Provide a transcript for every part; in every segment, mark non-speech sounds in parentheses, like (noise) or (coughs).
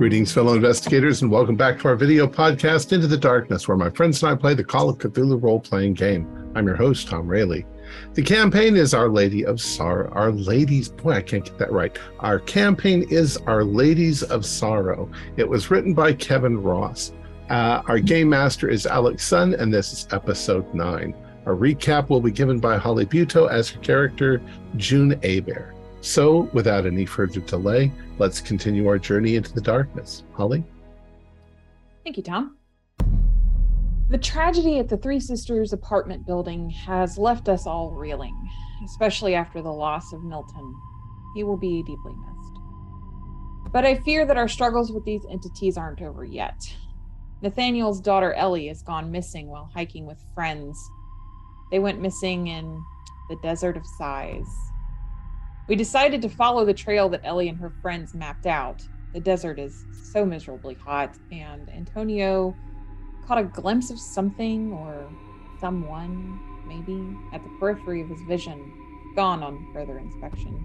Greetings, fellow investigators, and welcome back to our video podcast, Into the Darkness, where my friends and I play the Call of Cthulhu role playing game. I'm your host, Tom Rayleigh. The campaign is Our Lady of Sorrow. Our Ladies, boy, I can't get that right. Our campaign is Our Ladies of Sorrow. It was written by Kevin Ross. Uh, our game master is Alex Sun, and this is episode nine. A recap will be given by Holly Buto as her character, June Abear. So, without any further delay, let's continue our journey into the darkness. Holly? Thank you, Tom. The tragedy at the Three Sisters apartment building has left us all reeling, especially after the loss of Milton. He will be deeply missed. But I fear that our struggles with these entities aren't over yet. Nathaniel's daughter Ellie has gone missing while hiking with friends. They went missing in the Desert of Sighs, we decided to follow the trail that Ellie and her friends mapped out. The desert is so miserably hot, and Antonio caught a glimpse of something or someone, maybe, at the periphery of his vision, gone on further inspection.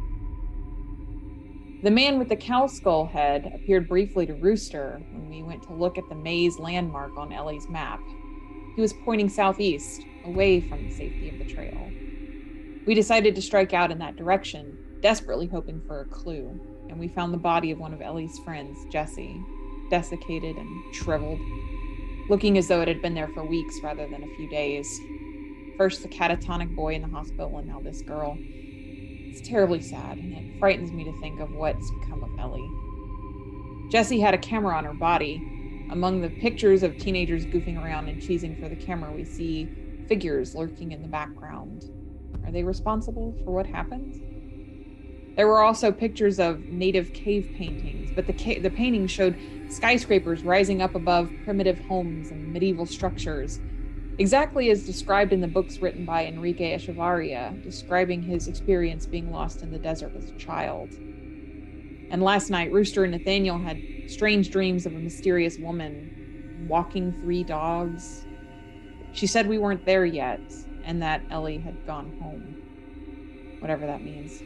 The man with the cow skull head appeared briefly to Rooster when we went to look at the maze landmark on Ellie's map. He was pointing southeast, away from the safety of the trail. We decided to strike out in that direction, desperately hoping for a clue, and we found the body of one of Ellie's friends, Jesse, desiccated and shriveled, looking as though it had been there for weeks rather than a few days. First the catatonic boy in the hospital, and now this girl. It's terribly sad, and it frightens me to think of what's become of Ellie. Jessie had a camera on her body. Among the pictures of teenagers goofing around and cheesing for the camera, we see figures lurking in the background. Are they responsible for what happened? There were also pictures of native cave paintings, but the, ca- the paintings showed skyscrapers rising up above primitive homes and medieval structures, exactly as described in the books written by Enrique Echevarria, describing his experience being lost in the desert as a child. And last night, Rooster and Nathaniel had strange dreams of a mysterious woman walking three dogs. She said we weren't there yet, and that Ellie had gone home. Whatever that means.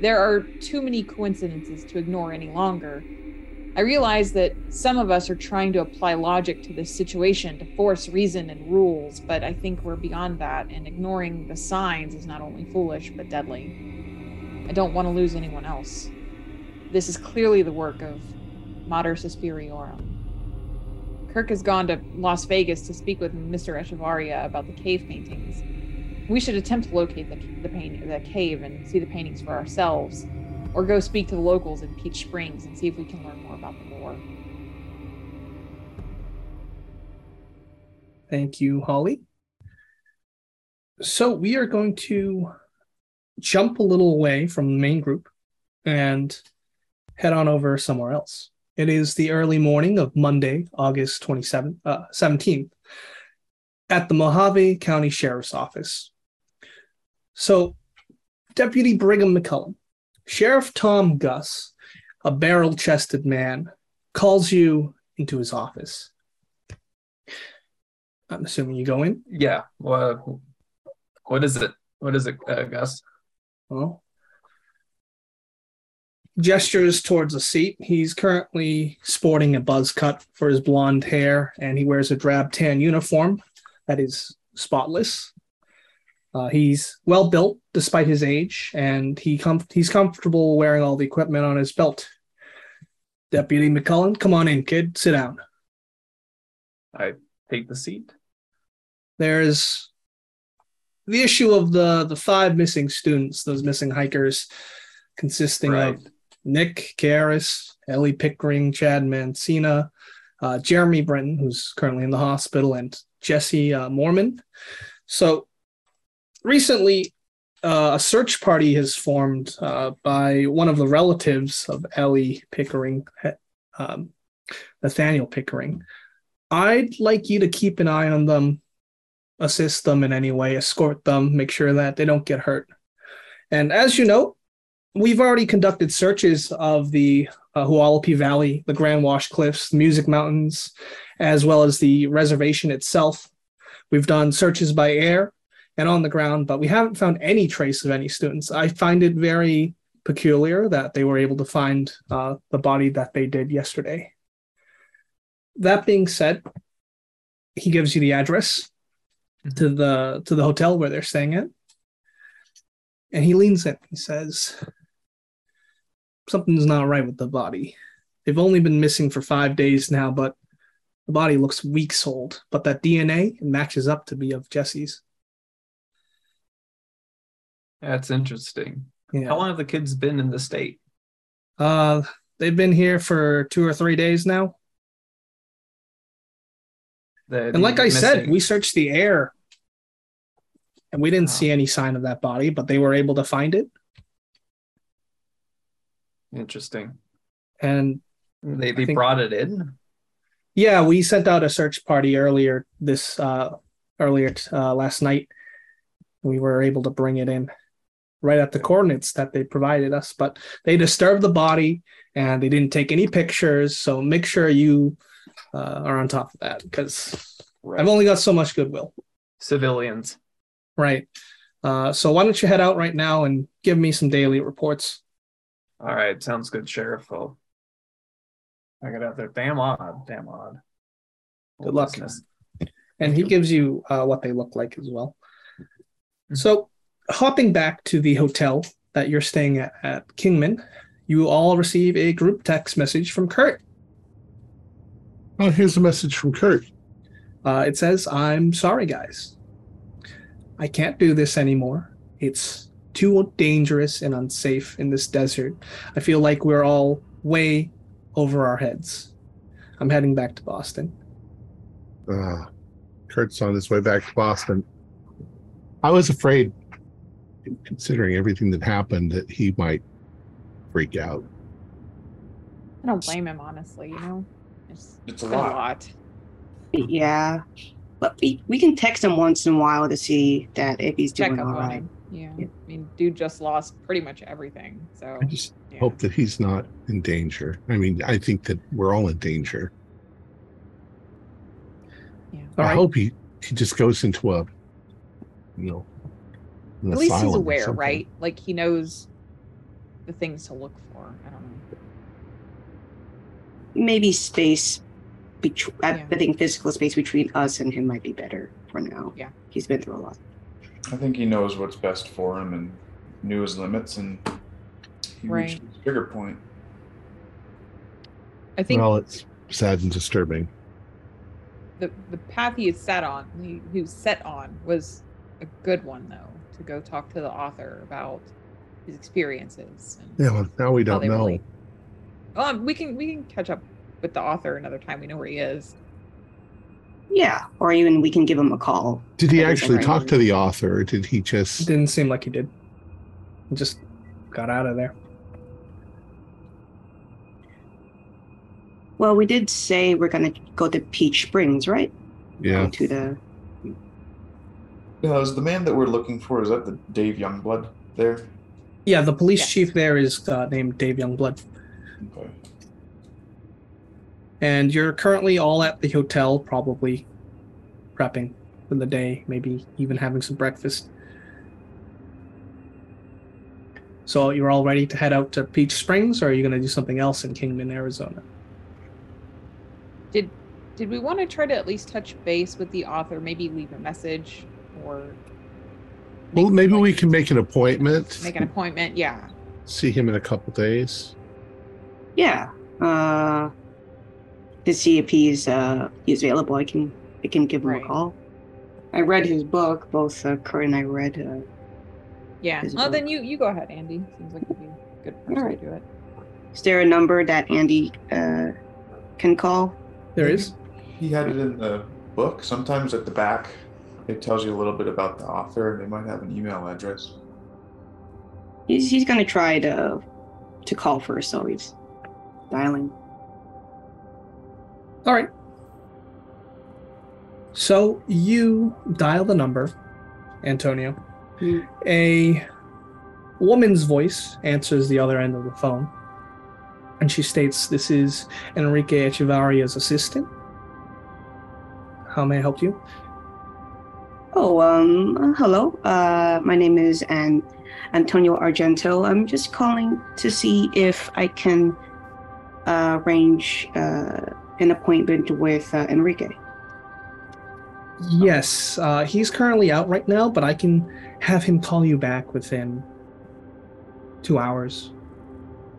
There are too many coincidences to ignore any longer. I realize that some of us are trying to apply logic to this situation to force reason and rules, but I think we're beyond that, and ignoring the signs is not only foolish, but deadly. I don't want to lose anyone else. This is clearly the work of Mater Suspiriorum. Kirk has gone to Las Vegas to speak with Mr. Echevarria about the cave paintings. We should attempt to locate the, the, the cave and see the paintings for ourselves, or go speak to the locals in Peach Springs and see if we can learn more about the lore. Thank you, Holly. So we are going to jump a little away from the main group and head on over somewhere else. It is the early morning of Monday, August 27th, uh, 17th, at the Mojave County Sheriff's Office. So, Deputy Brigham McCullen, Sheriff Tom Gus, a barrel chested man, calls you into his office. I'm assuming you go in? Yeah. Well, what is it? What is it, uh, Gus? Well, gestures towards a seat. He's currently sporting a buzz cut for his blonde hair, and he wears a drab tan uniform that is spotless. Uh, he's well built despite his age, and he com- he's comfortable wearing all the equipment on his belt. Deputy McCullen, come on in, kid. Sit down. I take the seat. There's the issue of the the five missing students, those missing hikers, consisting right. of Nick Karras, Ellie Pickering, Chad Mancina, uh, Jeremy Brenton, who's currently in the hospital, and Jesse uh, Mormon. So recently, uh, a search party has formed uh, by one of the relatives of Ellie Pickering, um, Nathaniel Pickering. I'd like you to keep an eye on them, assist them in any way, escort them, make sure that they don't get hurt. And as you know, we've already conducted searches of the uh, Valley, the Grand Wash Cliffs, the Music Mountains, as well as the reservation itself. We've done searches by air and on the ground, but we haven't found any trace of any students. I find it very peculiar that they were able to find uh, the body that they did yesterday. That being said, he gives you the address to the to the hotel where they're staying at, and he leans in. He says, "Something's not right with the body. They've only been missing for five days now, but the body looks weeks old. But that DNA matches up to be of Jesse's." That's interesting. Yeah. How long have the kids been in the state? Uh, they've been here for two or three days now. The- And like I said, we searched the air and we didn't Wow. see any sign of that body, but they were able to find it. interesting. And They they think- brought it in. yeah, we sent out a search party earlier this uh earlier uh, last night. We were able to bring it in right at the coordinates that they provided us, but they disturbed the body and they didn't take any pictures. So make sure you uh, are on top of that because I've only got so much goodwill. Civilians. Right. Uh, so why don't you head out right now and give me some daily reports? All right, sounds good, Sheriff. I'll I got out there. Damn odd. Damn odd. Good luck. and he gives you uh, what they look like as well. So, hopping back to the hotel that you're staying at at Kingman, you all receive a group text message from Kurt. Oh, here's a message from Kurt. Uh, it says, "I'm sorry, guys. I can't do this anymore. It's too dangerous and unsafe in this desert. I feel like we're all way over our heads. I'm heading back to Boston." Uh, Kurt's on his way back to Boston. I was afraid, considering everything that happened, that he might freak out. I don't blame him, honestly. You know, it's, It's a been lot. Yeah. But we, we can text him once in a while to see that if he's Check doing up all on right. him. Yeah. Yeah. I mean, dude just lost pretty much everything. So I just yeah. hope that he's not in danger. I mean, I think that we're all in danger. Yeah. I right. hope he, he just goes into a, you know, an At least he's aware, right? Like he knows the things to look for. I don't know. Maybe space between, I, Yeah. I think physical space between us and him might be better for now. Yeah. He's been through a lot. I think he knows what's best for him and knew his limits, and he Right. reached his trigger point. I think Well, it's sad and disturbing. the the path he is set on, he, he was set on, was a good one though. To go talk to the author about his experiences. And Yeah, well, now we don't they know. relate. Um, we can we can catch up with the author another time. We know where he is. Yeah. Or even we can give him a call. Did he actually right. talk to the author, or did he just? Didn't seem like he did. He just got out of there. Well, we did say we're going to go to Peach Springs, right? Yeah, Go to the. Yeah, is the man that we're looking for, is that the Dave Youngblood there? Yeah, the police Yes. chief there is uh, named Dave Youngblood. Okay. And you're currently all at the hotel, probably prepping for the day, maybe even having some breakfast. So you're all ready to head out to Peach Springs, or are you going to do something else in Kingman, Arizona? Did did we want to try to at least touch base with the author? Maybe leave a message or. well, maybe like, we can make an appointment. make an appointment. Yeah. See him in a couple days. Yeah. Uh, to see if he's uh he's available. I can I can give him Right. a call. I read his book. Both uh, Kurt and I read. Uh, Yeah. His Well, book. then you you go ahead, Andy. Seems like you'd be a good person Alright. to do it. is there a number that Andy uh, can call? There is. He had it in the book. Sometimes at the back, it tells you a little bit about the author. They might have an email address. He's he's gonna try to to call first, so he's dialing. All right. So you dial the number, Antonio. Hmm. A woman's voice answers the other end of the phone, and she states, "This is Enrique Echevarria's assistant. How may I help you?" Oh, um, uh, hello. Uh, my name is An- Antonio Argento. I'm just calling to see if I can uh, arrange uh, an appointment with uh, Enrique. Yes, uh, he's currently out right now, but I can have him call you back within two hours.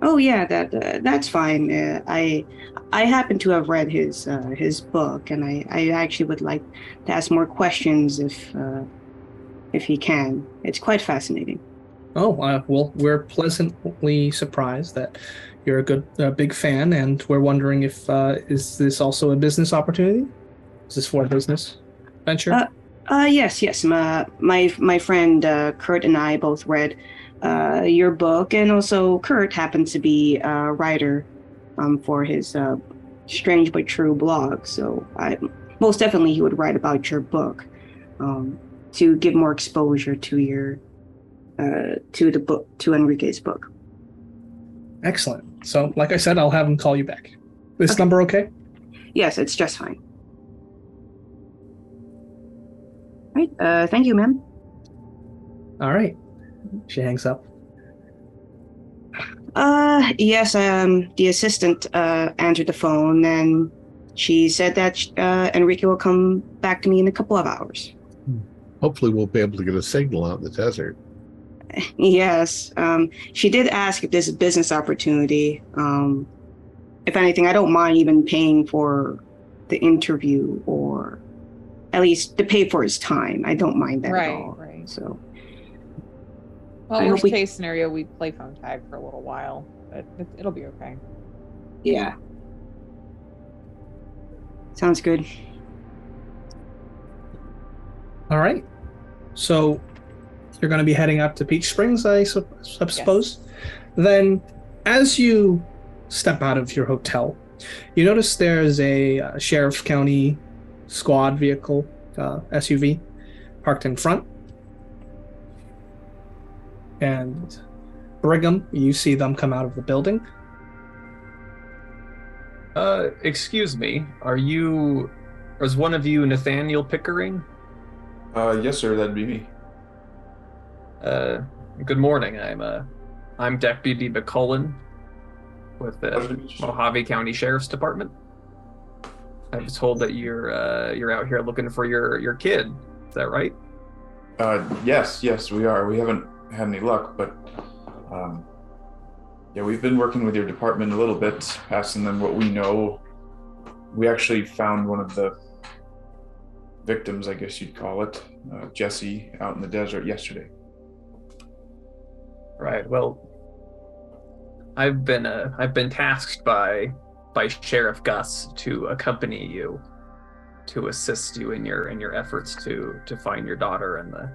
Oh yeah, that uh, that's fine. Uh, I I happen to have read his uh, his book, and I, I actually would like to ask more questions if uh, if he can. It's quite fascinating. Oh, uh, well, we're pleasantly surprised that you're a good, uh, big fan, and we're wondering if uh, is this also a business opportunity? Is this for a business venture? Uh, Uh, yes, yes. My my my friend uh, Kurt and I both read uh, your book, and also Kurt happens to be a writer um, for his uh, Strange but True blog. So I most definitely he would write about your book um, to give more exposure to your uh, to the book to Enrique's book. Excellent. So, like I said, I'll have him call you back. This Okay. number okay? Yes, it's just fine. Right. Uh, thank you, ma'am. All right. She hangs up. Uh, yes, um, the assistant uh, answered the phone and she said that uh, Enrique will come back to me in a couple of hours. Hopefully, we'll be able to get a signal out in the desert. (laughs) Yes, um, she did ask if this is a business opportunity. Um, if anything, I don't mind even paying for the interview or at least to pay for his time. I don't mind that right, at all. right. So, Well, I worst we- case scenario, we play phone tag for a little while, but it, it'll be okay. yeah. Sounds good. All right. So you're going to be heading up to Peach Springs, I sup- I suppose. Then, as you step out of your hotel, you notice there's a uh, sheriff county squad vehicle uh, SUV parked in front, and Brigham. You see them come out of the building. Uh, excuse me. Are you? Is one of you Nathaniel Pickering? Uh, yes, sir. That'd be me. Uh, good morning. I'm uh, I'm Deputy McCullen with the meet you, sir. Mojave County Sheriff's Department. I was told that you're uh, you're out here looking for your your kid. Is that right? Uh, yes, yes, we are. We haven't had any luck, but um, yeah, we've been working with your department a little bit, asking them what we know. We actually found one of the victims, I guess you'd call it, uh, Jesse, out in the desert yesterday. Right. Well, I've been uh, I've been tasked by by Sheriff Gus to accompany you to assist you in your in your efforts to to find your daughter and the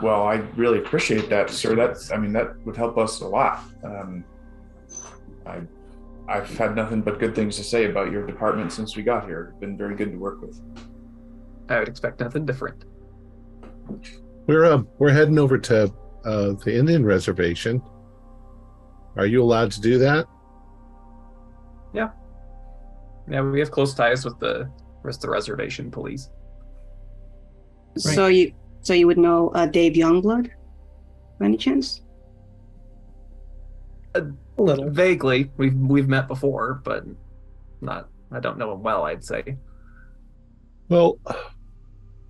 Well, I really appreciate that, sir. That's, I mean, that would help us a lot. Um, I, I've had nothing but good things to say about your department since we got here. It's been very good to work with. I would expect nothing different. We're uh, we're heading over to uh, the Indian reservation. Are you allowed to do that? Yeah, Yeah, we have close ties with the rest of the reservation police. So you so you would know uh, Dave Youngblood, by any chance? A little. Vaguely, we've we've met before, but not. I don't know him well. I'd say. Well,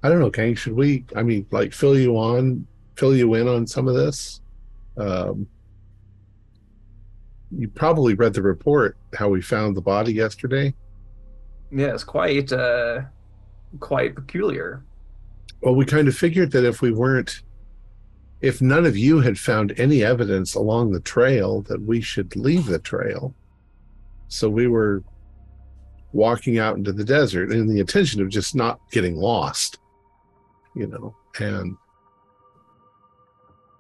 I don't know, Kang. Should we? I mean, like, fill you on, fill you in on some of this. Um, you probably read the report how we found the body yesterday. Yeah, it's quite uh, quite peculiar. Well, we kind of figured that if we weren't, if none of you had found any evidence along the trail, that we should leave the trail. So we were walking out into the desert in the intention of just not getting lost, you know, and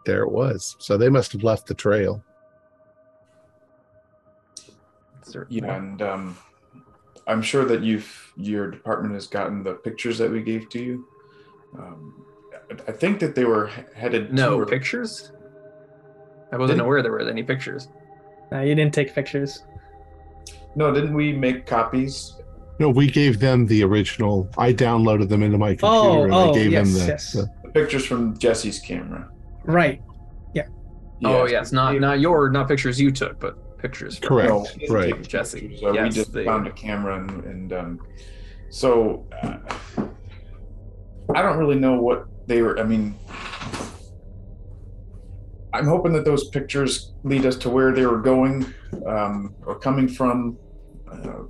there it was. So they must have left the trail. Yeah, and um, I'm sure that you've your department has gotten the pictures that we gave to you. Um, I- I think that they were headed No to pictures. I wasn't Didn't- aware there were any pictures. Uh, you didn't take pictures. No, didn't we make copies No, we gave them the original. I downloaded them into my computer Oh, and oh, I gave yes, them the, yes. the- The pictures from Jesse's camera. Right. Yeah. Oh Yes, yes, not not your not pictures you took, but pictures from Correct. No, right. Jesse. pictures. Uh, we just they- found a camera and, and um, so uh, I don't really know what they were. I mean, I'm hoping that those pictures lead us to where they were going um, or coming from. Uh,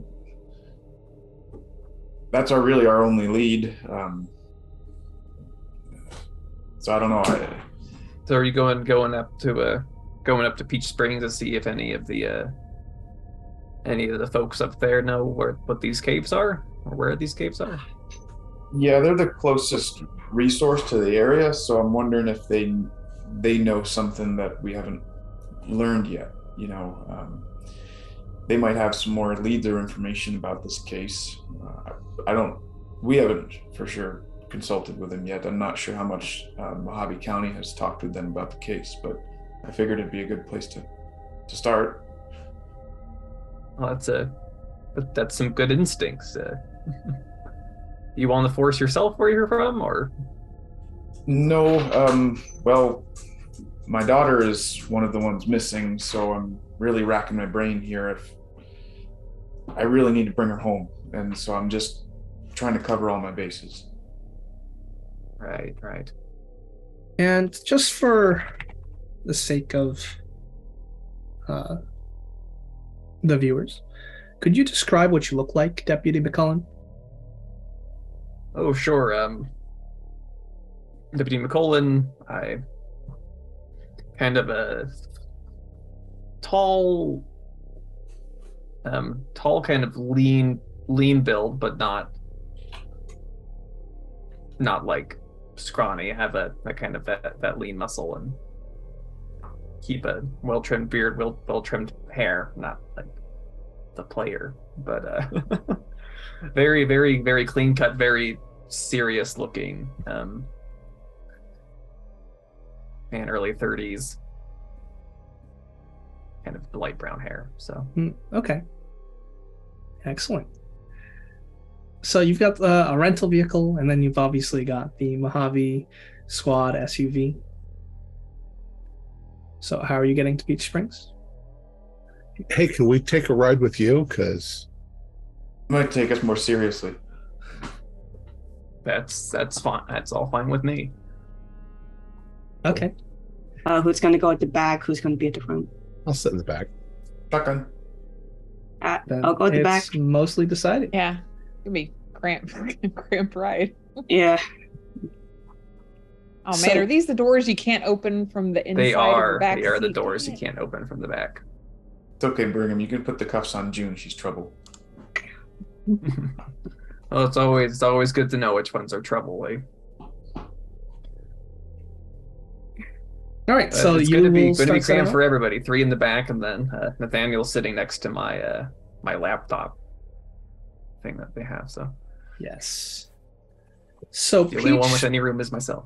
that's our really our only lead. Um, so I don't know. I, So are you going going up to uh going up to Peach Springs to see if any of the uh any of the folks up there know where what these caves are or where these caves are? Yeah, they're the closest resource to the area, so I'm wondering if they they know something that we haven't learned yet. You know, um, they might have some more leads or information about this case. Uh, I don't. We haven't for sure consulted with them yet. I'm not sure how much uh, Mojave County has talked with them about the case, but I figured it'd be a good place to to start. Well, that's a that's some good instincts. Uh, (laughs) you on the force yourself where you're from, or No, um, well, my daughter is one of the ones missing, so I'm really racking my brain here. If I really need to bring her home, and so I'm just trying to cover all my bases. right, right. And just for the sake of uh, the viewers, could you describe what you look like, Deputy McCullen? Oh, sure. Um, Deputy McCullen, I kind of a tall, um, tall, kind of lean, lean build, but not, not like scrawny. I have a, a kind of that, that lean muscle and keep a well trimmed beard, well well trimmed hair, not like the player, but uh, (laughs) very, very, very clean cut, very serious looking. Um, man, early 30s, kind of light brown hair. So Hmm, okay. Excellent. So you've got uh, a rental vehicle, and then you've obviously got the Mojave Squad SUV. So how are you getting to Peach Springs? hey, can we take a ride with you? Because might take us more seriously. that's that's fine. That's all fine with me. Okay. Uh, who's going to go at the back? Who's going to be at the front? I'll sit in the back. Shotgun. Uh, Then I'll go at the back. it's mostly decided. Yeah. It'd be cramp (laughs) cramp ride. Yeah. Oh man, So- are these the doors you can't open from the inside? They of are. the back They are the seat? doors you Dang it. can't open from the back. It's okay, Brigham. You can put the cuffs on June. She's trouble. (laughs) well, it's always it's always good to know which ones are trouble. Eh? All right. But so it's you going to be going to be crammed for everybody. Three in the back, and then uh, Nathaniel sitting next to my uh, my laptop thing that they have. So Yes. So the only one with any room is myself.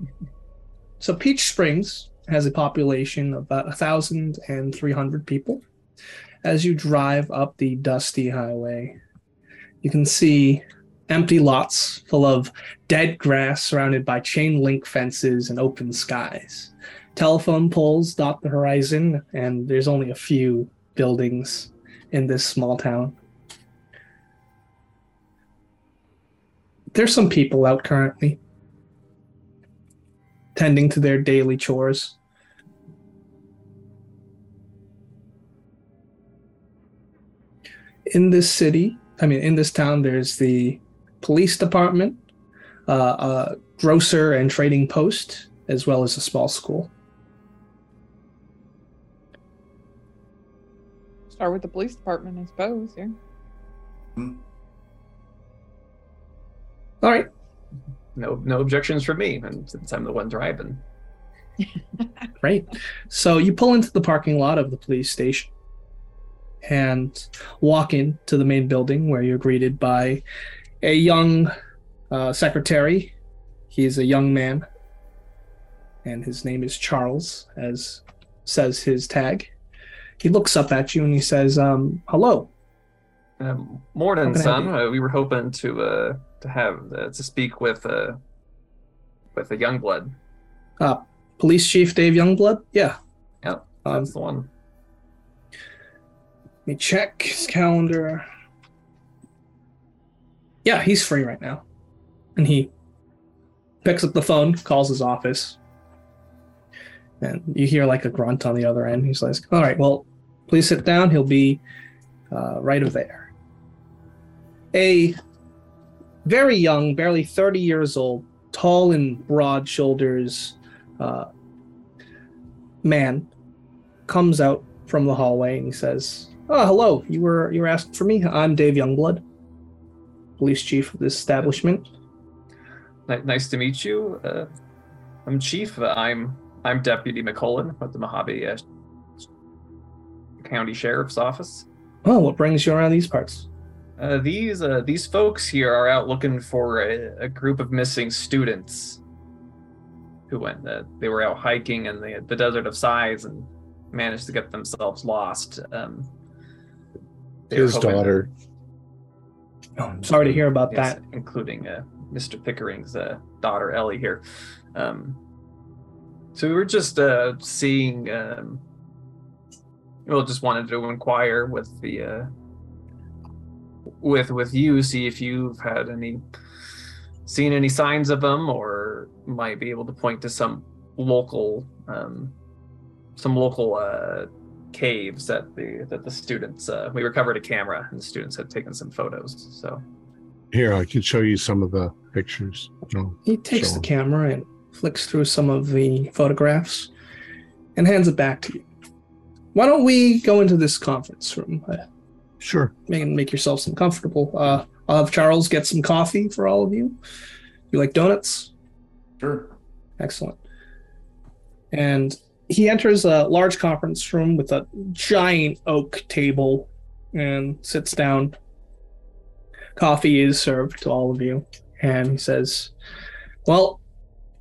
(laughs) so Peach Springs has a population of about thousand and three hundred people. As you drive up the dusty highway, you can see empty lots full of dead grass surrounded by chain link fences and open skies. Telephone poles dot the horizon, and there's only a few buildings in this small town. There's some people out currently tending to their daily chores. In this city, I mean, in this town, there's the police department, uh, a grocer and trading post, as well as a small school. Start with the police department, I suppose. Yeah. All right. No no objections from me, and since I'm the one driving. (laughs) Great. So you pull into the parking lot of the police station and walk into the main building where you're greeted by a young uh, secretary. He is a young man, and his name is Charles, as says his tag. He looks up at you and he says, um, "Hello. Um, morning, How can I help son. Uh, we were hoping to uh, to have uh, to speak with uh, with a Youngblood. Police Chief Dave Youngblood? Yeah. Yep, Um, that's the one. Me check his calendar. Yeah, he's free right now. And he picks up the phone, calls his office. And you hear like a grunt on the other end. He's like, All right, well, please sit down. He'll be uh, right over there. A very young, barely 30 years old, tall and broad shoulders uh, man comes out from the hallway and he says, "Oh, hello. You were you were asking for me. I'm Dave Youngblood, police chief of this establishment. Nice to meet you. Uh, I'm Chief. I'm I'm Deputy McCullen with the Mojave uh, County Sheriff's Office. Oh, what brings you around these parts? Uh, these uh, these folks here are out looking for a, a group of missing students who went. Uh, they were out hiking in the the desert of Sighs and managed to get themselves lost. Um, they were His hoping daughter. Oh, I'm sorry to hear about yes, that. including uh, Mr. Pickering's uh, daughter Ellie here. Um, so we were just uh, seeing. Um, well, just wanted to inquire with the uh, with with you, see if you've had any seen any signs of them, or might be able to point to some local um, some local uh, caves that the that the students. Uh, we recovered a camera, and the students had taken some photos. So. Here, I can show you some of the pictures. No. He takes the camera and flicks through some of the photographs and hands it back to you. Why don't we go into this conference room? Uh, Sure. make make yourself some comfortable. Uh, I'll have Charles get some coffee for all of you. You like donuts? Sure. Excellent. And he enters a large conference room with a giant oak table and sits down. Coffee is served to all of you. And he says, Well,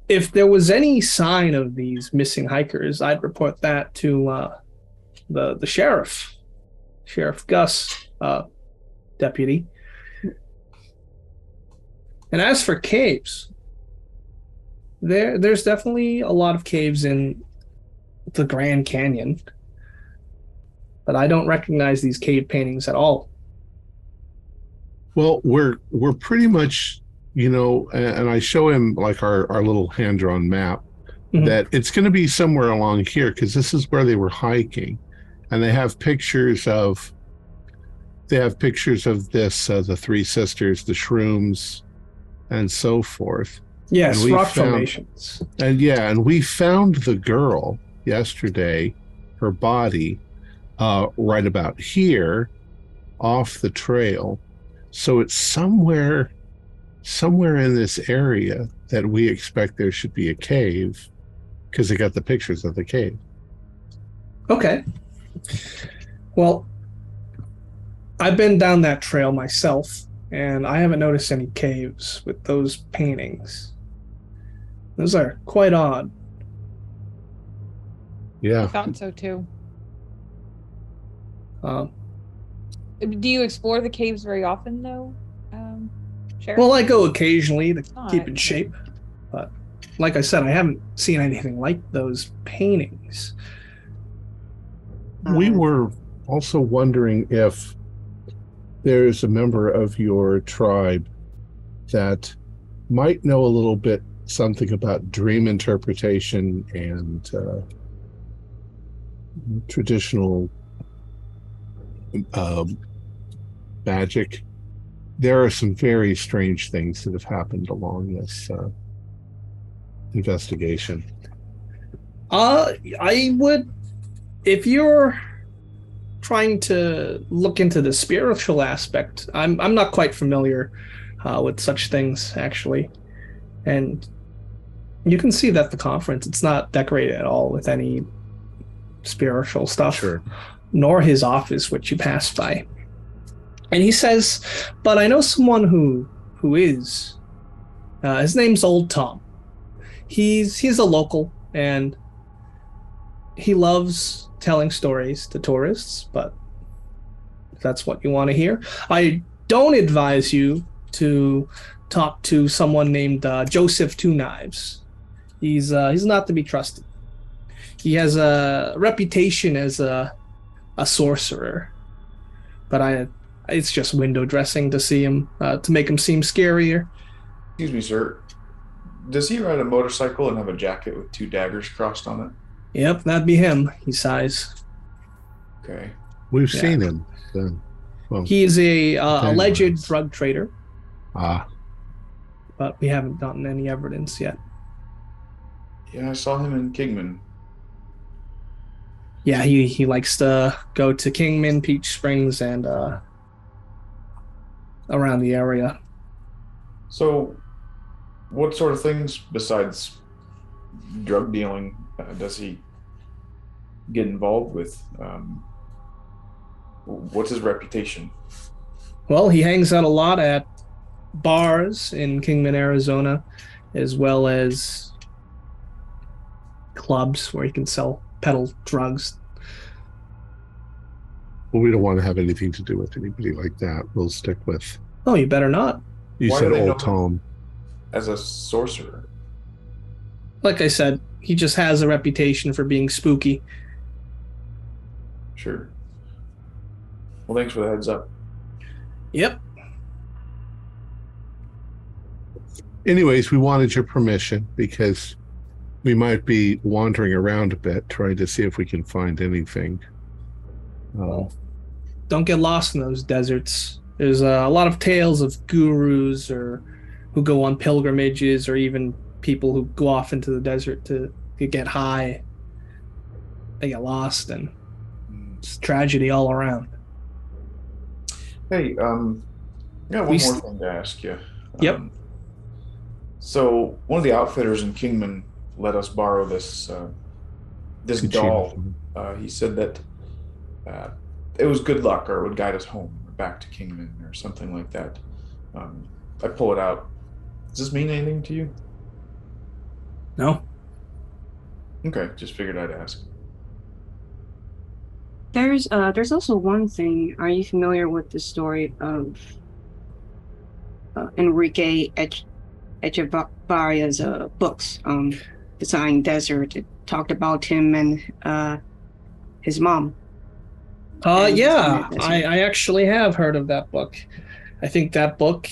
if there was any sign of these missing hikers, I'd report that to uh, the, the sheriff, Sheriff Gus, uh, deputy. And as for caves, there there's definitely a lot of caves in the Grand Canyon. But I don't recognize these cave paintings at all. Well, we're we're pretty much, you know, and I show him like our our little hand drawn map Mhm. that it's going to be somewhere along here because this is where they were hiking, and they have pictures of. They have pictures of this, uh, the three sisters, the shrooms, and so forth. Yes, And rock found- formations. And yeah, and we found the girl yesterday, her body, uh, right about here, off the trail. So it's somewhere, somewhere in this area that we expect there should be a cave, because they got the pictures of the cave. Okay. Well, I've been down that trail myself, and I haven't noticed any caves with those paintings. Those are quite odd. I Yeah. thought so too. Um, Do you explore the caves very often, though, um, Sheriff? well, I go occasionally to Oh, keep in shape, but like I said, I haven't seen anything like those paintings. We Uh, were also wondering if there's a member of your tribe that might know a little bit something about dream interpretation and uh, traditional um, magic. There are some very strange things that have happened along this uh, investigation. Uh, I would, if you're trying to look into the spiritual aspect, I'm I'm not quite familiar uh, with such things actually, and you can see that the conference it's not decorated at all with any spiritual stuff, Sure. nor his office which you pass by. And he says, "But I know someone who who is. Uh, his name's Old Tom. He's he's a local and." he loves telling stories to tourists, but if that's what you want to hear. I don't advise you to talk to someone named uh, Joseph Two Knives. He's uh, he's not to be trusted. He has a reputation as a a sorcerer, but I it's just window dressing to see him uh, to make him seem scarier. Excuse me, sir. Does he ride a motorcycle and have a jacket with two daggers crossed on it? Yep, that'd be him. He sighs. Okay. We've Yeah. seen him. Then. Well, He is a uh, alleged nice. drug trader, ah, but we haven't gotten any evidence yet. Yeah, I saw him in Kingman. Yeah, he, he likes to go to Kingman, Peach Springs, and uh, around the area. So, what sort of things besides drug dealing uh, does he get involved with? Um, what's his reputation? Well, he hangs out a lot at bars in Kingman, Arizona, as well as clubs where he can sell peddle drugs. well, we don't want to have anything to do with anybody like that. We'll stick with. Oh, you better not. You Why said old Tom. As a sorcerer. Like I said, he just has a reputation for being spooky. Sure. Well, thanks for the heads up. Yep. Anyways, we wanted your permission because we might be wandering around a bit, trying to see if we can find anything. Uh, Don't get lost in those deserts. There's uh, a lot of tales of gurus or who go on pilgrimages or even people who go off into the desert to, to get high. They get lost and it's tragedy all around. Hey, um, I got one We more st- thing to ask you. Yep. Um, so one of the outfitters in Kingman let us borrow this uh, this good doll. Uh, he said that uh, it was good luck or it would guide us home or back to Kingman or something like that. Um, I pull it out. Does this mean anything to you? No? Okay, just figured I'd ask. There's uh there's also one thing. Are you familiar with the story of uh, Enrique Echevarria's uh, books, um, Design Desert? It talked about him and uh, his mom. Uh, And- yeah, I, I actually have heard of that book. I think that book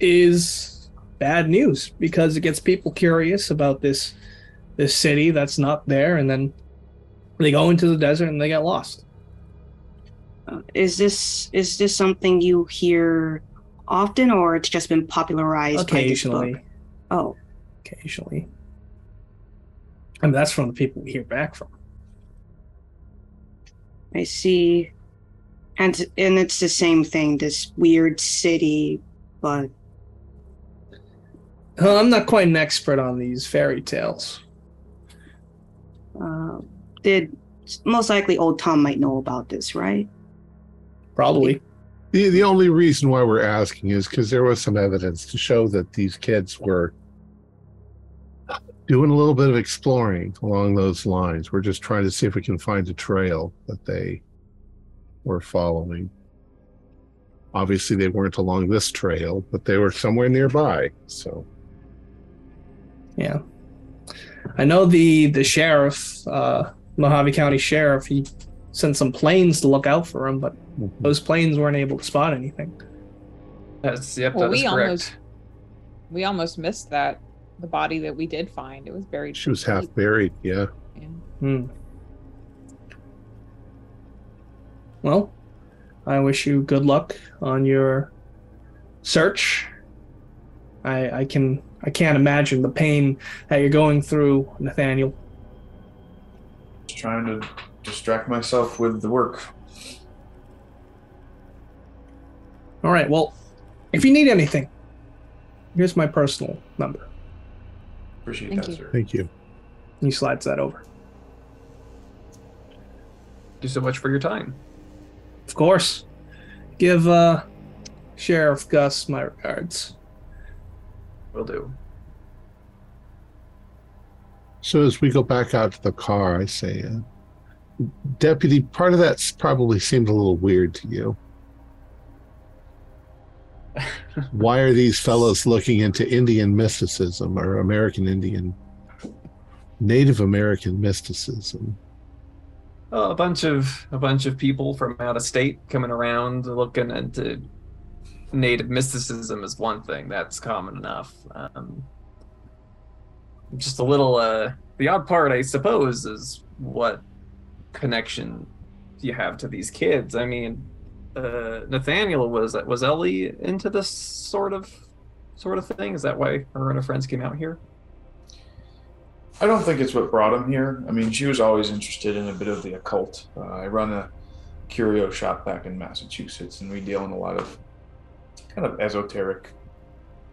is bad news because it gets people curious about this this city that's not there, and then they go into the desert and they get lost. Uh, is this is this something you hear often, or it's just been popularized by this book? Occasionally, Oh, occasionally. I mean, that's from the people we hear back from. I see. And and it's the same thing. This weird city, but Uh, I'm not quite an expert on these fairy tales. uh, did most likely old Tom might know about this, right? Probably. The, the only reason why we're asking is because there was some evidence to show that these kids were doing a little bit of exploring along those lines. We're just trying to see if we can find a trail that they were following. Obviously, they weren't along this trail, but they were somewhere nearby. So, Yeah. I know the the sheriff, uh, Mojave County Sheriff, he sent some planes to look out for him, but those planes weren't able to spot anything. That's yep, Well, that is we correct. almost we almost missed that the body that we did find. It was buried. she was pretty half buried. Yeah. Yeah. Hmm. Well, I wish you good luck on your search. I I can I can't imagine the pain that you're going through, Nathaniel. Just trying to distract myself with the work. All right. Well, if you need anything, here's my personal number. Appreciate Thank that, you. sir. Thank you. He slides that over. Thank you so much for your time. Of course. Give uh, Sheriff Gus my regards. Will do. So as we go back out to the car, I say, uh, Deputy, part of that probably seemed a little weird to you. Why are these fellows looking into Indian mysticism or American Indian, Native American mysticism? A bunch of a bunch of people from out of state coming around looking into native mysticism is one thing that's common enough. Um, just a little. Uh, the odd part, I suppose, is what connection you have to these kids. I mean, uh, Nathaniel was was Ellie into this sort of sort of thing? Is that why her and her friends came out here? I don't think it's what brought him here. I mean, she was always interested in a bit of the occult. Uh, I run a curio shop back in Massachusetts, and we deal in a lot of kind of esoteric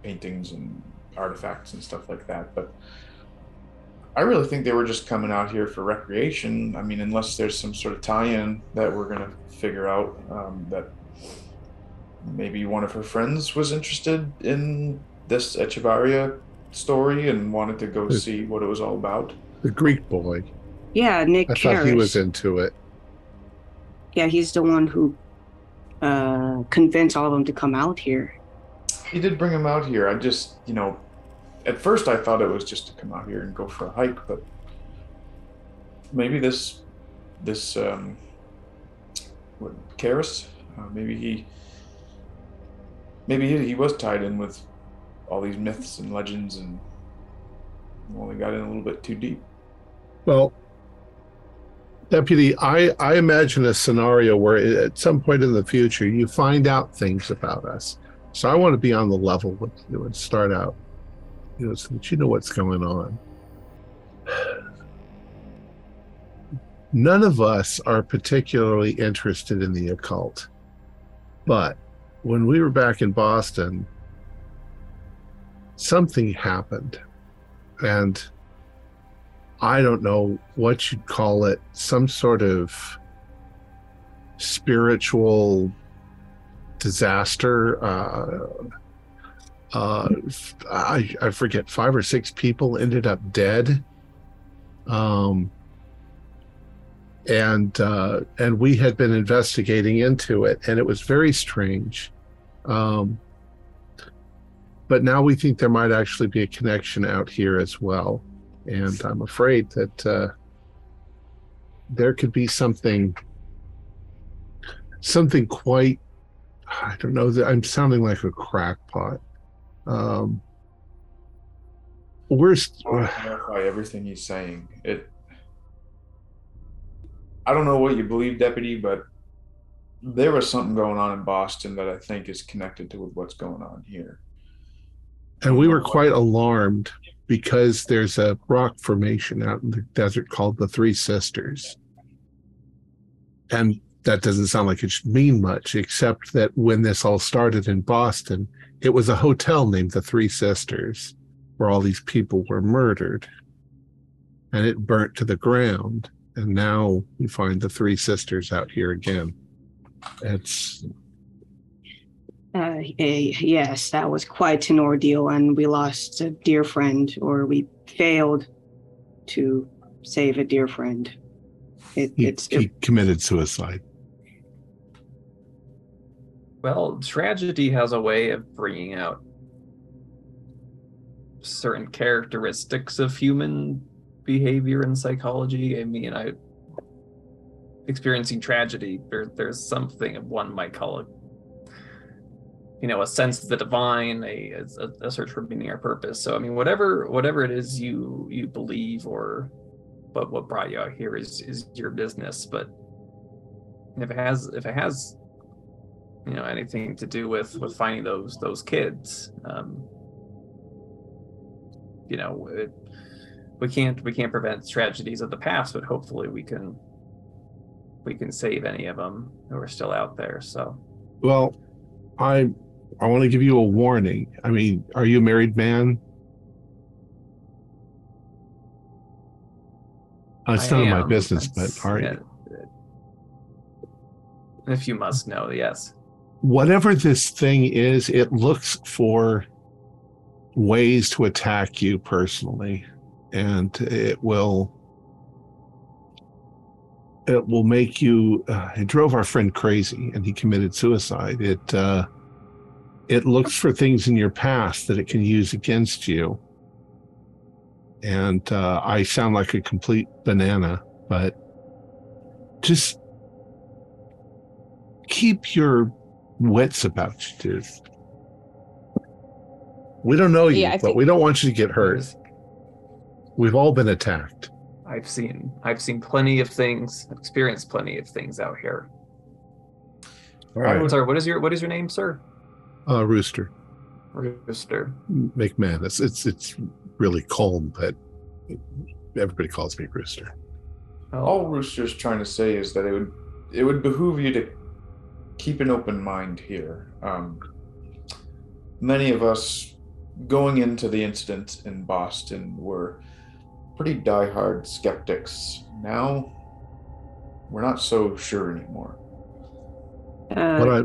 paintings and artifacts and stuff like that. But I really think they were just coming out here for recreation. I mean, unless there's some sort of tie-in that we're gonna figure out um, that maybe one of her friends was interested in this Echevarria story and wanted to go Hmm. see what it was all about. The Greek boy. Yeah, Nick I thought he was into it. Yeah, he's the one who uh, convinced all of them to come out here. He did bring him out here. I just, you know, at first I thought it was just to come out here and go for a hike, but maybe this, this, um, what, Karis, uh, maybe he, maybe he, he was tied in with all these myths and legends and they got in a little bit too deep. Well, Deputy, I, I imagine a scenario where at some point in the future you find out things about us. So I want to be on the level with you and start out, you know, so that you know what's going on. None of us are particularly interested in the occult. But when we were back in Boston, something happened. And I don't know what you'd call it, some sort of spiritual disaster. Uh, uh, I, I forget, five or six people ended up dead. Um, and uh, and we had been investigating into it, and it was very strange. Um, but now we think there might actually be a connection out here as well and I'm afraid that uh, there could be something, something quite. I don't know. I'm sounding like a crackpot. Um, we're st- I want to clarify everything he's saying. It. I don't know what you believe, Deputy, but there was something going on in Boston that I think is connected to with what's going on here. and we were quite alarmed because there's a rock formation out in the desert called the Three Sisters, and that doesn't sound like it should mean much, except that when this all started in Boston, it was a hotel named the Three Sisters, where all these people were murdered, and it burnt to the ground. And now we find the Three Sisters out here again. It's Uh, yes, that was quite an ordeal, and we lost a dear friend, or we failed to save a dear friend. It, he, it's he committed suicide. Well, tragedy has a way of bringing out certain characteristics of human behavior and psychology. I mean, I experiencing tragedy. There, there's something one might call it, you know, a sense of the divine, a, a, a search for meaning or purpose. So, I mean, whatever whatever it is you you believe or, but what brought you out here is is your business. But if it has if it has you know anything to do with with finding those those kids um you know it, we can't we can't prevent tragedies of the past but hopefully we can we can save any of them who are still out there so Well, I I want to give you a warning. I mean, are you a married man? It's I none of my am. business, but are yeah, you? if you must know yes Whatever this thing is, it looks for ways to attack you personally, and it will it will make you. Uh, it drove our friend crazy, and he committed suicide. It uh, it looks for things in your past that it can use against you. And uh, I sound like a complete banana, but just keep your wits about you, dude. We don't know you, Yeah, but think- we don't want you to get hurt. We've all been attacked. I've seen I've seen plenty of things, experienced plenty of things out here. All right, Sorry, what is your what is your name, sir? uh, Rooster Rooster. McMahon. It's it's it's really calm, but everybody calls me Rooster. Oh, All Rooster's trying to say is that it would it would behoove you to keep an open mind here. Um, many of us going into the incident in Boston were pretty diehard skeptics. Now we're not so sure anymore. Uh, what I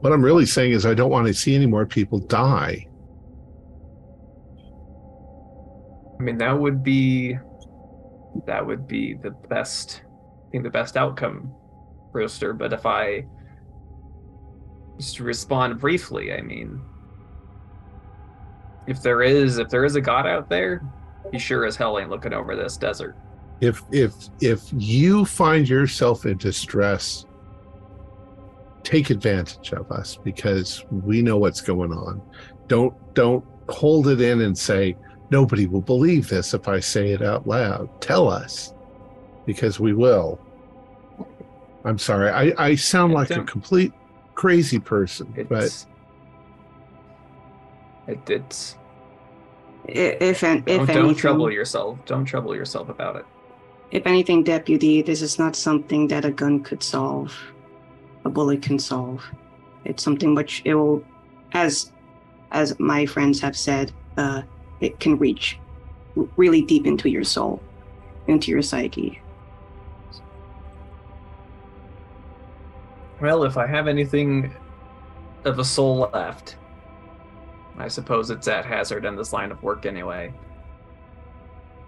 what I'm really saying is I don't want to see any more people die. I mean that would be that would be the best I think the best outcome, Rooster. But if I just to respond briefly, I mean if there is if there is a god out there, he sure as hell ain't looking over this desert. If if if you find yourself in distress, take advantage of us because we know what's going on. Don't don't hold it in and say nobody will believe this if I say it out loud. Tell us because we will. I'm sorry. I, I sound like a complete crazy person, but It's it, it's i- if an, if don't, anything, don't trouble yourself. Don't trouble yourself about it. if anything, deputy, this is not something that a gun could solve. A bullet can solve. It's something which it will, as as my friends have said, uh, it can reach really deep into your soul, into your psyche. Well, if I have anything of a soul left, I suppose it's at hazard in this line of work anyway.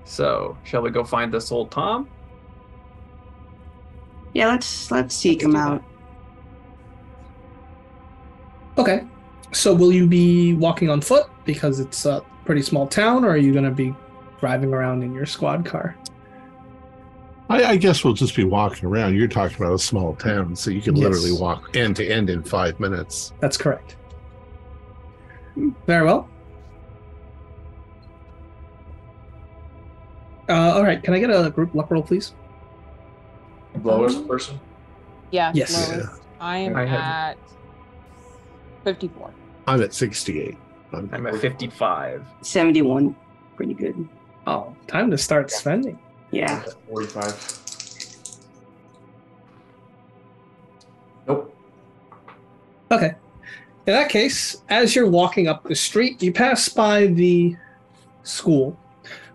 So, shall we go find this old Tom? Yeah, let's let's seek Let's him do out. Okay. So will you be walking on foot because it's a pretty small town, or are you going to be driving around in your squad car? I, I guess we'll just be walking around. You're talking about a small town, so you can Yes. literally walk end to end in five minutes. That's correct. Very well. Uh, all right. Can I get a group luck roll, please? Lowest person? Yeah. Yes. lowest. I am I have- at 54. I'm at 68. I'm, I'm at 55. Seventy-one, pretty good. Oh, time to start spending. Yeah. 45. Nope. Okay. In that case, as you're walking up the street, you pass by the school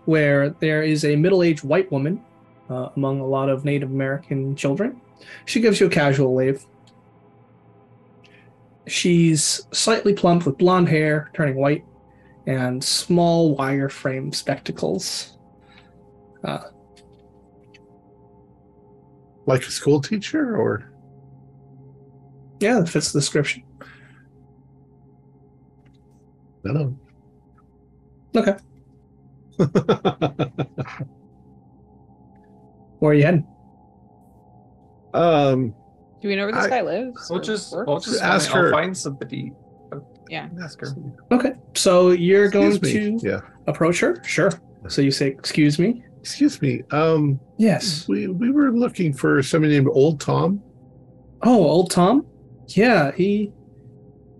where there is a middle aged white woman uh, among a lot of Native American children. She gives you a casual wave. She's slightly plump with blonde hair turning white and small wire frame spectacles. Uh, like a school teacher, or yeah, that fits the description. no? Okay. (laughs) Where are you heading? um, Do we know where this I- guy lives? We'll just, works? we'll just Ask her. I'll find somebody. Yeah. Ask her. Okay. So you're going me. to Yeah. approach her? Sure. So you say, Excuse me? Excuse me. Um, Yes. we we were looking for somebody named Old Tom. Oh, old Tom? Yeah, he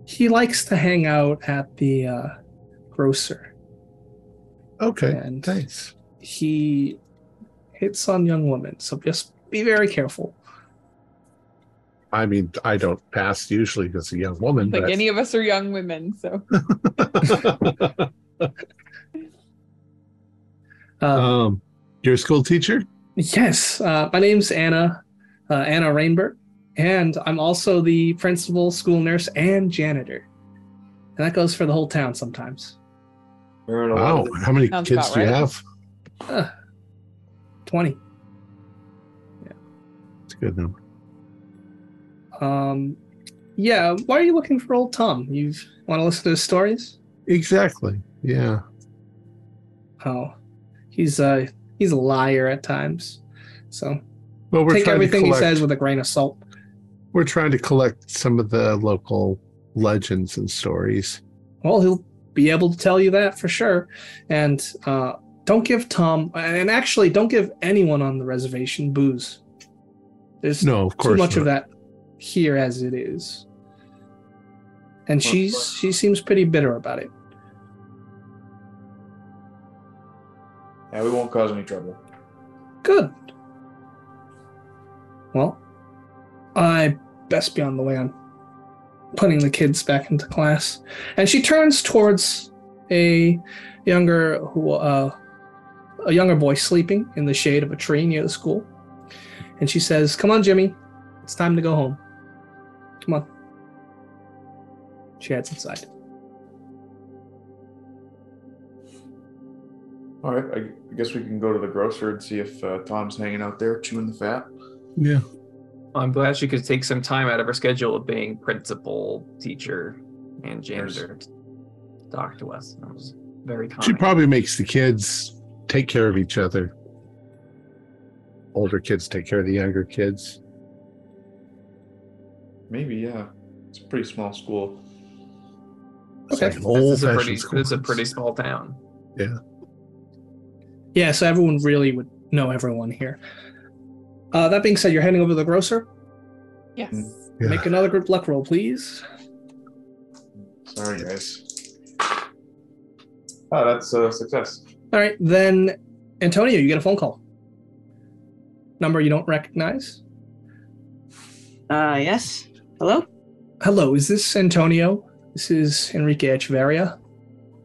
he likes to hang out at the uh, grocer. Okay. And Thanks. he hits on young women, so just be very careful. I mean, I don't pass usually because a young woman, Like but any of us are young women, so Uh, (laughs) (laughs) um, you're a school teacher. yes, uh, my name's Anna, uh, Anna Rainberg, and I'm also the principal, school nurse, and janitor. And that goes for the whole town sometimes. We're in a lot Wow. How many Sounds kids do you right. have? Uh, 20. It's a good number. Um, yeah, why are you looking for old Tom? You want to listen to his stories? Exactly. Yeah. Oh, he's a he's a liar at times. So Well, we're take everything to he says with a grain of salt. We're trying to collect some of the local legends and stories. Well, he'll be able to tell you that for sure. And uh, don't give Tom, and actually, don't give anyone on the reservation booze. There's No, of course, too course much of that here as it is. And she's she seems pretty bitter about it. Yeah, we won't cause any trouble. Good. Well, I best be on the way. I'm putting the kids back into class. And she turns towards a younger who uh a younger boy sleeping in the shade of a tree near the school. And she says, Come on, Jimmy. It's time to go home. Come on. She heads inside. All right, I, I guess we can go to the grocer and see if uh, Tom's hanging out there chewing the fat. Yeah. I'm glad she could take some time out of her schedule of being principal, teacher, and janitor to talk to us. That was very kind. She probably makes the kids take care of each other. Older kids take care of the younger kids. Maybe, yeah. It's a pretty small school. It's Okay. like an this, is a old-fashioned pretty, this is a pretty small town. Yeah, so everyone really would know everyone here. Uh, that being said, you're heading over to the grocer. Yes. Yeah. Make another group luck roll, please. Sorry, guys. Oh, that's a success. All right, then Antonio, you get a phone call. Number you don't recognize. Uh, yes. Hello. Hello, is this Antonio? This is Enrique Echeverria.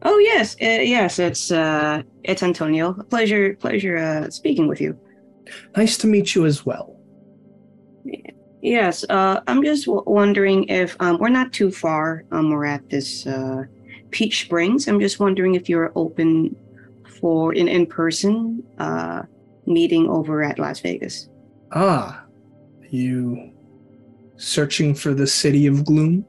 Oh yes, uh, yes. It's uh, it's Antonio. Pleasure, pleasure uh, speaking with you. Nice to meet you as well. Yes. Uh, I'm just w- wondering if um, we're not too far. Um, we're at this uh, Peach Springs. I'm just wondering if you're open for an in-person uh, meeting over at Las Vegas. Ah, you searching for the city of gloom?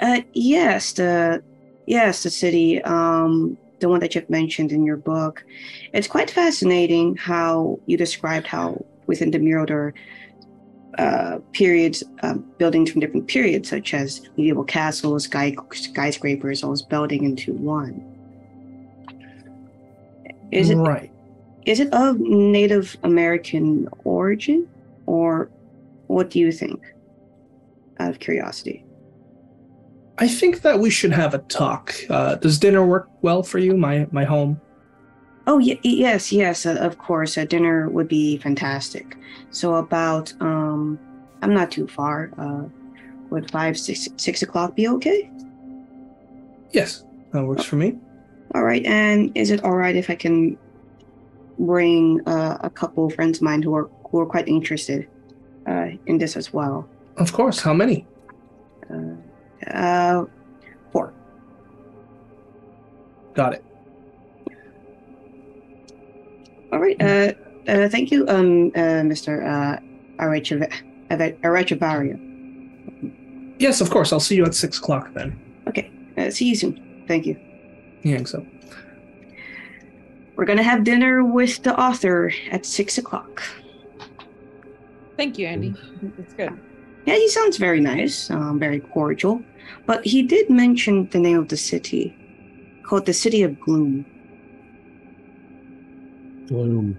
Uh, yes, the yes, the city, um, the one that you've mentioned in your book. It's quite fascinating how you described how within the mural there are uh, periods, uh, buildings from different periods, such as medieval castles, sky skyscrapers, all is building into one. Is it right? is it of Native American origin, or what do you think? Out of curiosity. I think that we should have a talk. Uh, does dinner work well for you? My my home. Oh y- yes, yes, uh, of course. A dinner would be fantastic. So about um, I'm not too far. Uh, would five six six o'clock be okay? Yes, that works for me. All right. And is it all right if I can bring uh, a couple of friends of mine who are who are quite interested uh, in this as well? Of course. How many? Uh, uh, four. Got it. All right. Uh, uh, thank you, um, uh, Mr. Uh, Arechav- Arechavarria. Yes, of course. I'll see you at six o'clock then. Okay. Uh, see you soon. Thank you. Yeah, so. We're gonna have dinner with the author at six o'clock. Thank you, Andy. That's good. Yeah, he sounds very nice, um, very cordial. But he did mention the name of the city, called the City of Gloom. Gloom.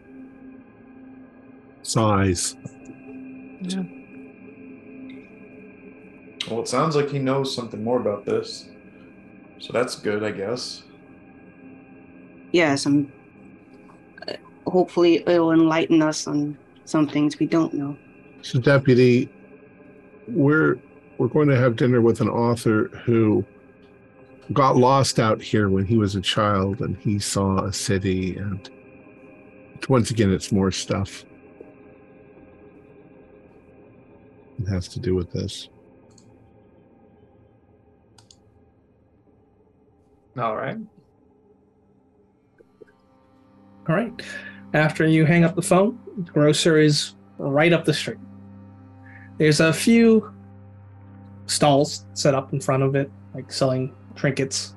Size. Yeah. Well, it sounds like he knows something more about this. So that's good, I guess. Yes, and uh, hopefully it will enlighten us on some things we don't know. So, deputy, we're we're going to have dinner with an author who got lost out here when he was a child, and he saw a city, and once again, it's more stuff. It has to do with this. All right. All right. After you hang up the phone, the grocer is right up the street. There's a few stalls set up in front of it, like selling trinkets,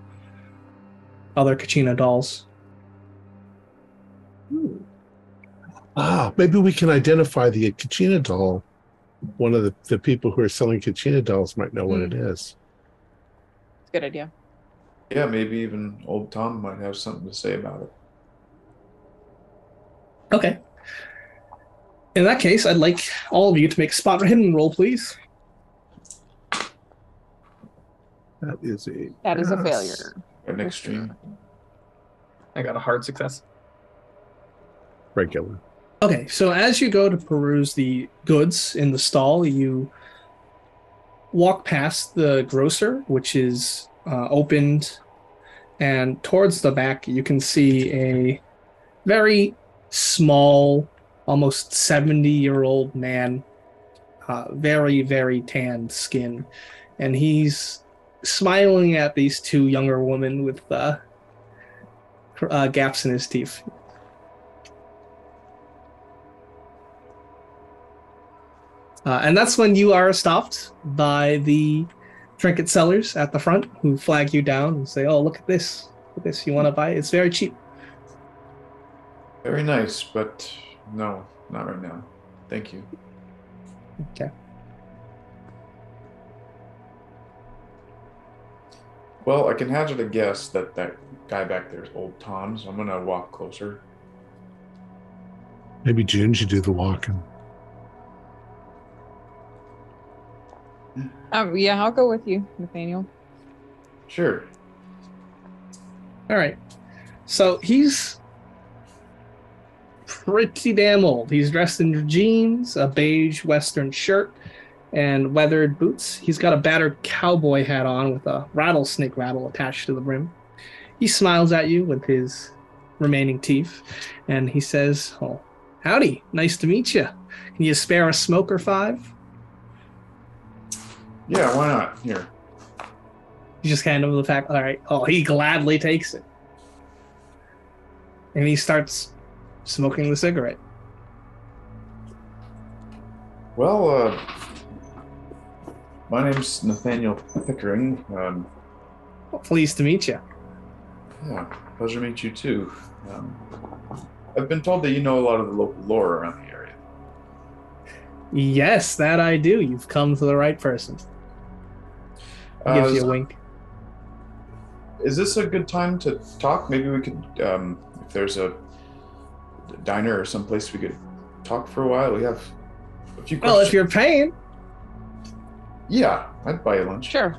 other Kachina dolls. Ah, maybe we can identify the Kachina doll. One of the, the people who are selling Kachina dolls might know what it is. Good idea. Yeah, maybe even old Tom might have something to say about it. Okay. In that case, I'd like all of you to make a spot hidden roll, please. That is a That is a pass. failure. An extreme. I got a hard success. Regular. Okay, so as you go to peruse the goods in the stall, you walk past the grocer, which is uh, opened, and towards the back, you can see a very small, almost 70 year old man, uh, very, very tanned skin, and he's smiling at these two younger women with uh, uh, gaps in his teeth. Uh, and that's when you are stopped by the trinket sellers at the front who flag you down and say, Oh, look at this. Look at this. You want to buy it? It's very cheap. Very nice, but no, not right now. Thank you. Okay. Well, I can hazard a guess that that guy back there is old Tom, so I'm gonna walk closer. Maybe June should do the walking. Um, yeah, I'll go with you, Nathaniel. Sure. All right. So he's pretty damn old. He's dressed in jeans, a beige western shirt, and weathered boots. He's got a battered cowboy hat on with a rattlesnake rattle attached to the brim. He smiles at you with his remaining teeth, and he says, "Oh, howdy. Nice to meet you. Can you spare a smoke or five? Yeah, why not? Here. You just hand him the pack. All right. Oh, he gladly takes it. And he starts smoking the cigarette. Well, uh, my name's Nathaniel Pickering. Um, Pleased to meet you. yeah, pleasure to meet you too. Um, I've been told that you know a lot of the local lore around the area. Yes, that I do. You've come to the right person. He Uh, gives you a wink. is this a good time to talk? Maybe we could, um, if there's a diner or someplace we could talk for a while. We have a few questions. Well, if you're paying. Yeah, I'd buy you lunch. Sure.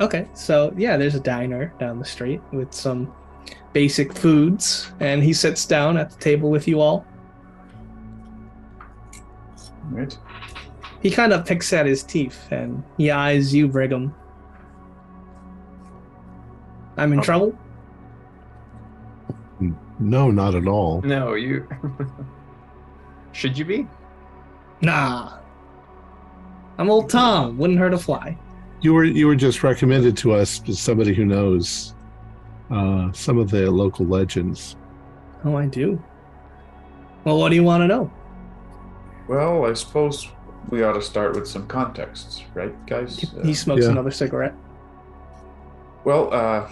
Okay, so yeah, there's a diner down the street with some basic foods, and he sits down at the table with you all. Right. He kind of picks at his teeth and he eyes you, Brigham. I'm in Oh. trouble? No, not at all. No, you. (laughs) Should you be? Nah. I'm old Tom. Wouldn't hurt a fly. You were you were just recommended to us as somebody who knows uh, some of the local legends. Oh, I do. Well, what do you want to know? Well, I suppose we ought to start with some contexts, right, guys? He, Uh, he smokes yeah. another cigarette. Well, uh,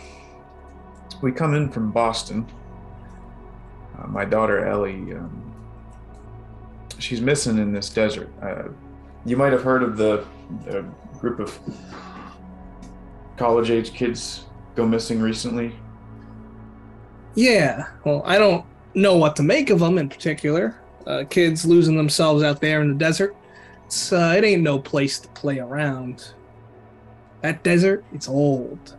we come in from Boston. Uh, my daughter Ellie, um, she's missing in this desert. Uh, you might have heard of the, the group of college-age kids go missing recently. Yeah. Well, I don't know what to make of them in particular. Uh, kids losing themselves out there in the desert. It's, uh, it ain't no place to play around. That desert, it's old,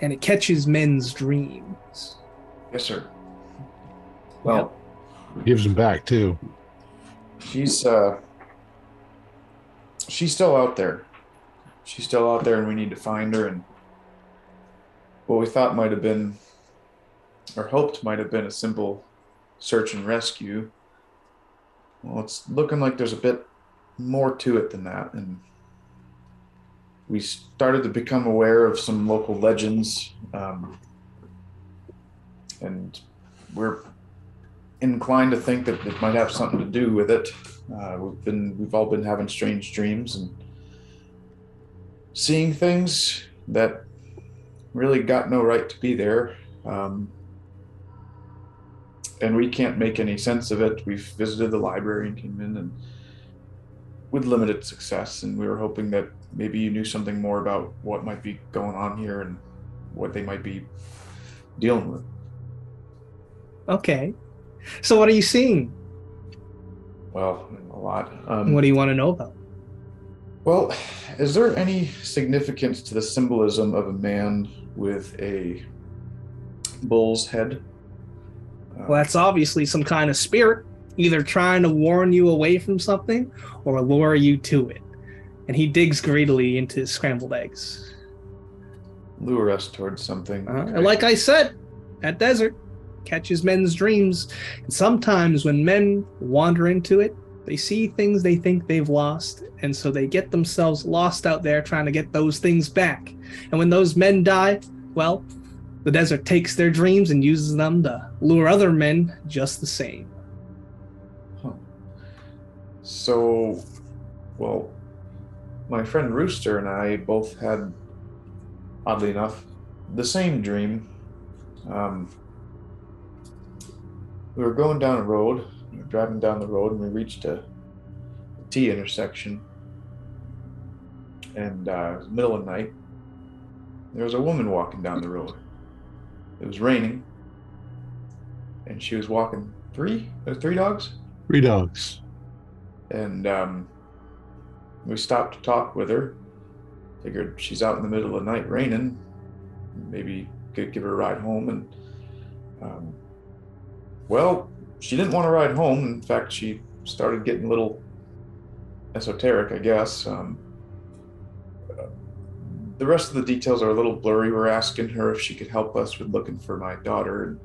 and it catches men's dreams. Yes, sir. Well, Gives them back too. she's uh, she's still out there. She's still out there, and we need to find her. And what we thought might have been, or hoped might have been, a simple search and rescue. Well, it's looking like there's a bit more to it than that, and we started to become aware of some local legends, um, and we're inclined to think that it might have something to do with it. Uh, we've been we've all been having strange dreams, and seeing things that really got no right to be there. Um, and we can't make any sense of it. We've visited the library and came in and with limited success, and we were hoping that maybe you knew something more about what might be going on here and what they might be dealing with. Okay. So what are you seeing? Well, a lot. Um, What do you want to know about? Well, is there any significance to the symbolism of a man with a bull's head? Uh, Well, that's obviously some kind of spirit, either trying to warn you away from something or lure you to it. And he digs greedily into his scrambled eggs. lure us towards something. Uh, Okay. and like I said, that desert catches men's dreams. And sometimes when men wander into it, they see things they think they've lost. And so they get themselves lost out there trying to get those things back. And when those men die, well, the desert takes their dreams and uses them to lure other men just the same. So, well, my friend Rooster and I both had, oddly enough, the same dream. Um, we were going down a road, we were driving down the road, and we reached a T intersection. And uh, it was the middle of the night. There was a woman walking down the road. It was raining, and she was walking three, uh, three dogs Three dogs. and um, we stopped to talk with her. Figured she's out in the middle of the night raining, maybe could give her a ride home. And um, well, she didn't want to ride home. In fact, she started getting a little esoteric, I guess. Um, uh, the rest of the details are a little blurry. We're asking her if she could help us with looking for my daughter, and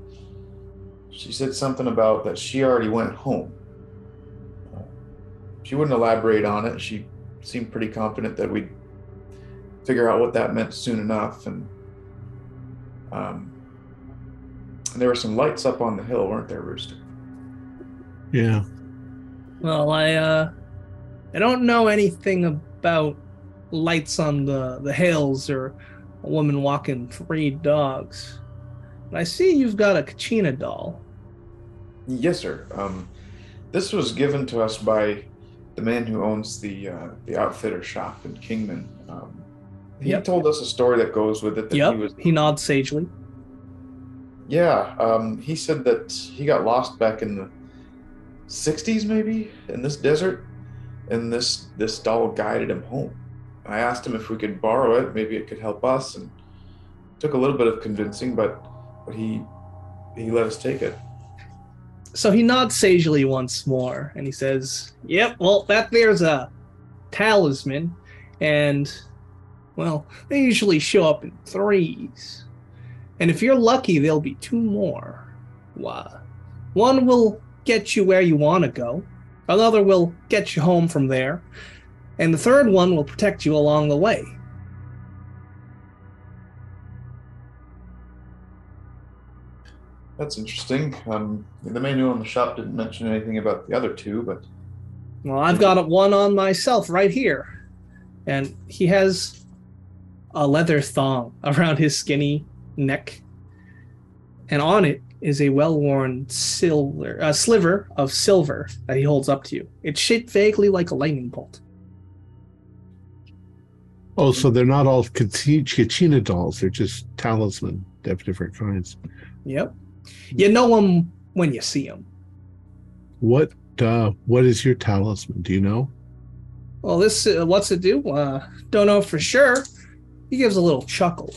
she said something about that she already went home she wouldn't elaborate on it. She seemed pretty confident that we'd figure out what that meant soon enough. And um, there were some lights up on the hill, weren't there, Rooster? Yeah. Well, I uh I don't know anything about lights on the the hills or a woman walking three dogs. But I see you've got a Kachina doll. Yes, sir. Um, this was given to us by the man who owns the uh, the outfitter shop in Kingman. Um, he Yep. told us a story that goes with it. That Yep. he was He nods sagely. Yeah, um, he said that he got lost back in the '60s, maybe in this desert, and this this doll guided him home. I asked him if we could borrow it, maybe it could help us, and took a little bit of convincing, but but he he let us take it. So he nods sagely once more and he says, Yep, well, that there's a talisman, and, well, they usually show up in threes. And if you're lucky, there'll be two more. Why? One will get you where you want to go, another will get you home from there, and the third one will protect you along the way. That's interesting. Um, the man who owned the shop didn't mention anything about the other two, but Well, I've got one on myself right here. And he has a leather thong (laughs) around his skinny neck. And on it is a well worn silver uh, sliver of silver that he holds up to you. It's shaped vaguely like a lightning bolt. Oh, so they're not all Kachi- Kachina dolls. They're just talisman. They have different kinds. Yep. You know him when you see him. What uh what is your talisman? Do you know? Well, this uh, what's it do? Uh, don't know for sure. He gives a little chuckle.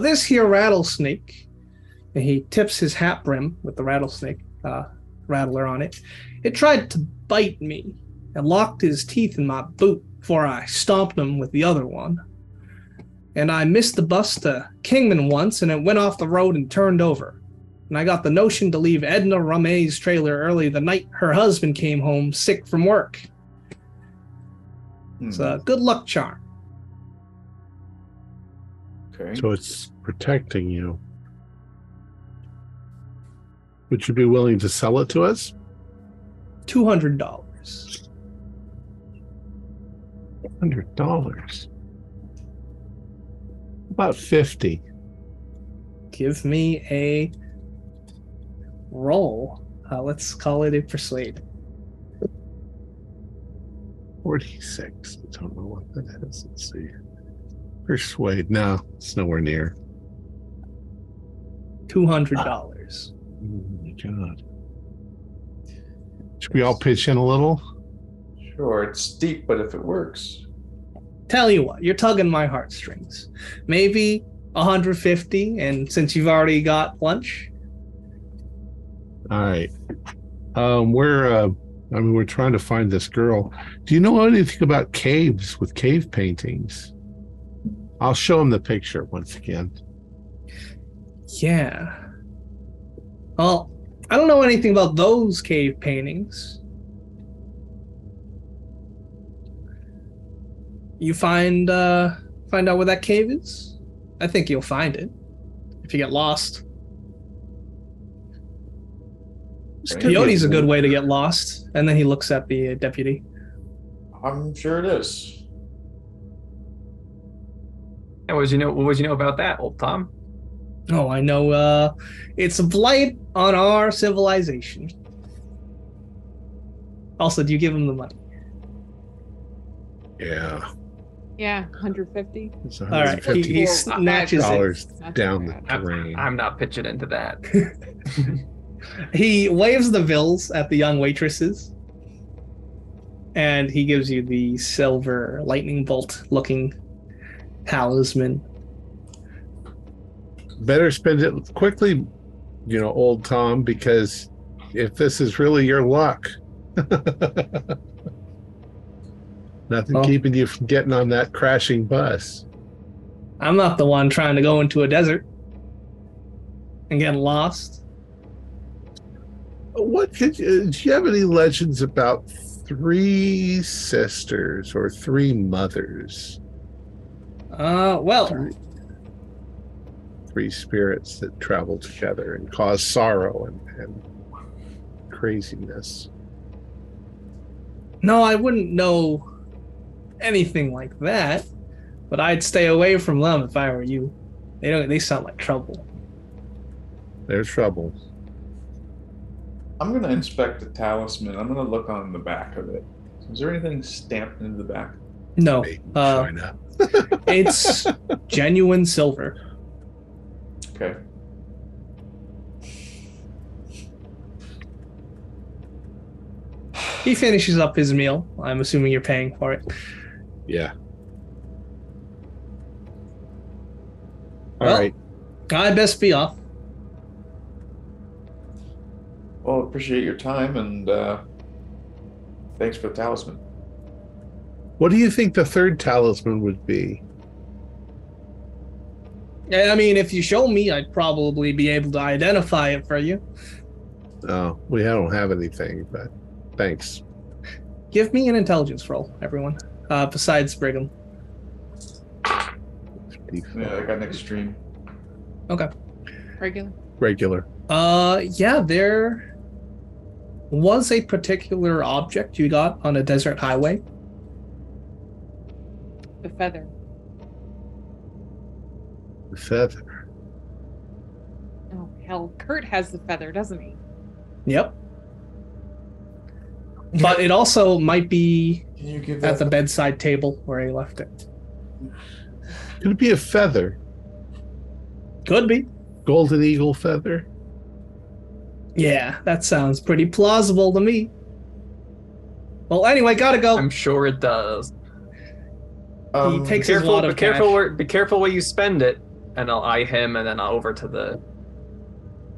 This here rattlesnake, and he tips his hat brim with the rattlesnake uh, rattler on it. It tried to bite me and locked his teeth in my boot before I stomped him with the other one. And I missed the bus to Kingman once, and it went off the road and turned over. And I got the notion to leave Edna Rame's trailer early the night her husband came home sick from work. hmm, It's a good luck charm. Okay. So it's protecting you. Would you be willing to sell it to us? Two hundred dollars. Hundred dollars. about 50? Give me a roll. Uh, let's call it a persuade. 46. I don't know what that is. Let's see. Persuade. No, it's nowhere near. Two hundred dollars. Oh my god. Should we all pitch in a little? Sure, it's steep, but if it works, Tell you what, you're tugging my heartstrings. Maybe 150, and since you've already got lunch, All right. Um, we're uh, I mean, we're trying to find this girl. Do you know anything about caves with cave paintings? I'll show him the picture once again. yeah. Well, I don't know anything about those cave paintings. You find uh find out where that cave is? I think you'll find it. If you get lost. This could a good way to get lost. And then he looks at the uh, deputy. I'm sure it is. And what would you know? What would you know about that, old Tom? Oh, I know. Uh, it's a blight on our civilization. Also, do you give him the money? Yeah. Yeah, 150. It's All right, he, he snatches it. dollars Not down too the bad. drain. I'm not pitching into that. (laughs) (laughs) He waves the bills at the young waitresses, and he gives you the silver lightning bolt looking talisman. Better spend it quickly, you know, old Tom, because if this is really your luck, (laughs) nothing Well- keeping you from getting on that crashing bus. I'm not the one trying to go into a desert and get lost. What could you, uh, do you have any legends about three sisters or three mothers, Uh, well, Three. three spirits that travel together and cause sorrow and, and craziness? no, I wouldn't know anything like that, but I'd stay away from them if I were you. They don't. They sound like trouble. There's trouble. I'm gonna inspect the talisman. I'm gonna look on the back of it. Is there anything stamped into the back? No, Made in uh, China. (laughs) it's genuine silver. Okay. He finishes up his meal. I'm assuming you're paying for it. Yeah. All Well- right. I best be off. Well, appreciate your time and uh, thanks for the talisman. What do you think the third talisman would be? Yeah, I mean, if you show me, I'd probably be able to identify it for you. Oh, we don't have anything, but thanks. Give me an intelligence roll, everyone. Uh, besides Brigham. Yeah, I got an extreme. Okay. Regular. Regular. Uh, yeah, there was a particular object you got on a desert highway. The feather. The feather. Oh, hell. Kurt has the feather, doesn't he? Yep. But it also might be Can you give at the bedside table where he left it. Could it be a feather? Could be. Golden eagle feather? Yeah, that sounds pretty plausible to me. Well, anyway, gotta go. I'm sure it does. Um, he takes his Careful, lot be of careful, cash. where, be careful where you spend it. And I'll eye him, and then I'll over to the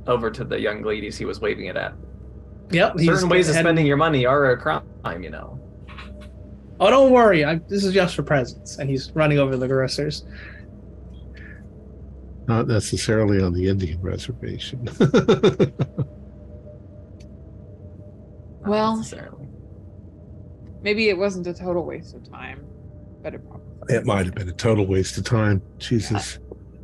over to the young ladies he was waving it at. Yep. he's Certain ways of spending your money are a crime, you know. Oh, don't worry. I, this is just for presents. And he's running over the grocers. Not necessarily on the Indian reservation. (laughs) Well- Maybe it wasn't a total waste of time, but it probably. It might have been a total waste of time. Jesus.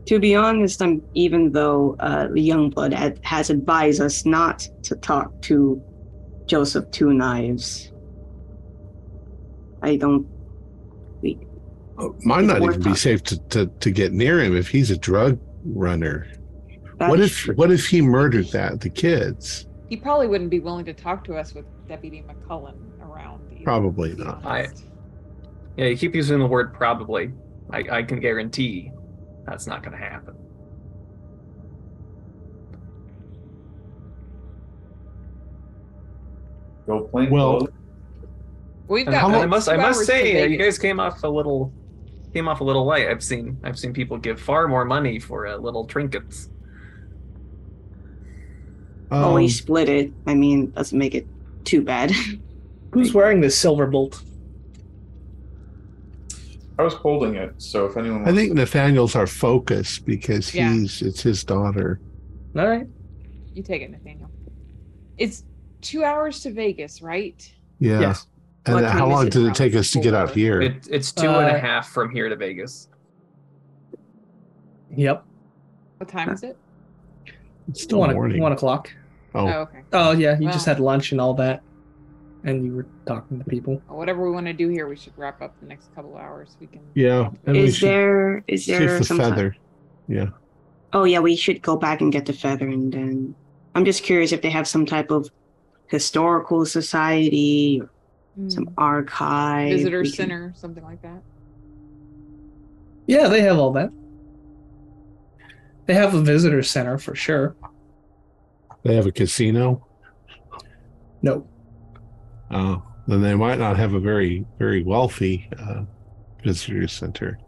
To be honest, I'm even though uh, the Youngblood had, has advised us not to talk to Joseph Two Knives. I don't. We, Uh, Might not worth even be safe to, to, to get near him if he's a drug runner. That what is if true. what if he murdered that the kids? He probably wouldn't be willing to talk to us with Deputy McCullen around. either, Probably not. I- honest. Yeah, you keep using the word probably. I, I can guarantee that's not going to happen. Go plain Well- clothes. We've And got. I must I must say uh, you guys came off a little came off a little light. I've seen I've seen people give far more money for uh, little trinkets. oh, we Um, split it. I mean, doesn't make it too bad. Who's (laughs) wearing this silver bolt? I was holding it, so if anyone I wants think Nathaniel's our focus because Yeah. he's it's his daughter. All right. You take it, Nathaniel. It's two hours to Vegas, right? Yeah. Yes. And Well, how long did it take us to get out here? It, it's two and a Uh, half from here to Vegas. Yep. What time is it? it's still one, o- morning. one o'clock. Oh, oh, okay. Oh yeah, you just had lunch and all that, and you were talking to people. Whatever we want to do here, we should wrap up the next couple of hours. We can. yeah. And is there is there the some type- feather. Yeah. Oh yeah, we should go back and get the feather, and then I'm just curious if they have some type of historical society, or Mm, some archive, visitor can- center, something like that. Yeah, they have all that. They have a visitor center for sure. They have a casino. No, Oh, then they might not have a very, very wealthy uh, visitor center.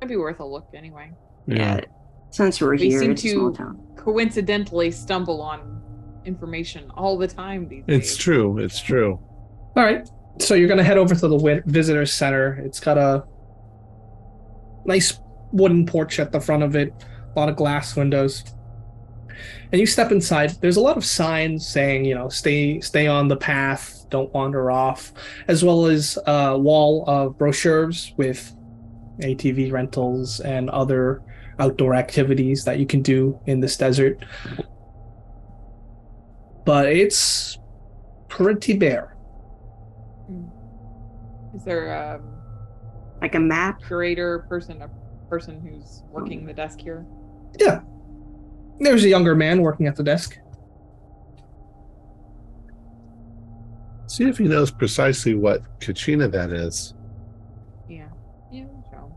It'd be worth a look anyway. Yeah. Since we're They here, seem it's a small to- town. Coincidentally, stumble on information all the time these It's days. true. It's true. All right. So you're gonna head over to the visitor center. It's got a nice wooden porch at the front of it, a lot of glass windows. And you step inside. There's a lot of signs saying, you know, stay stay on the path, don't wander off, as well as a wall of brochures with ATV rentals and other outdoor activities that you can do in this desert. But it's pretty bare. Hmm. Is there a Like a map. curator person, a person who's working the desk here? There's a younger man working at the desk. See if he knows precisely what Kachina that is. Yeah. Yeah. So.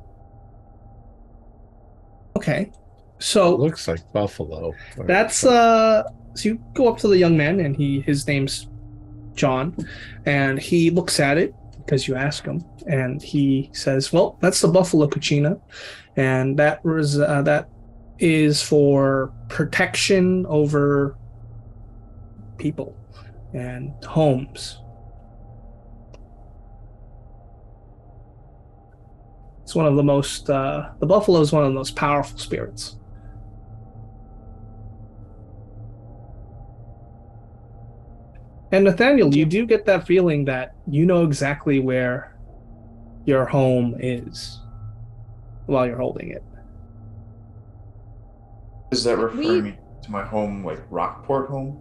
Okay. It So looks like buffalo. that's uh so you go up to the young man and he his name's John and he looks at it because you ask him and he says, "Well, that's the buffalo Kachina and that was uh, that is for protection over people and homes." It's one of the most uh the buffalo is one of the most powerful spirits. And Nathaniel, you do get that feeling that you know exactly where your home is while you're holding it. Is that referring We- to my home, like Rockport home?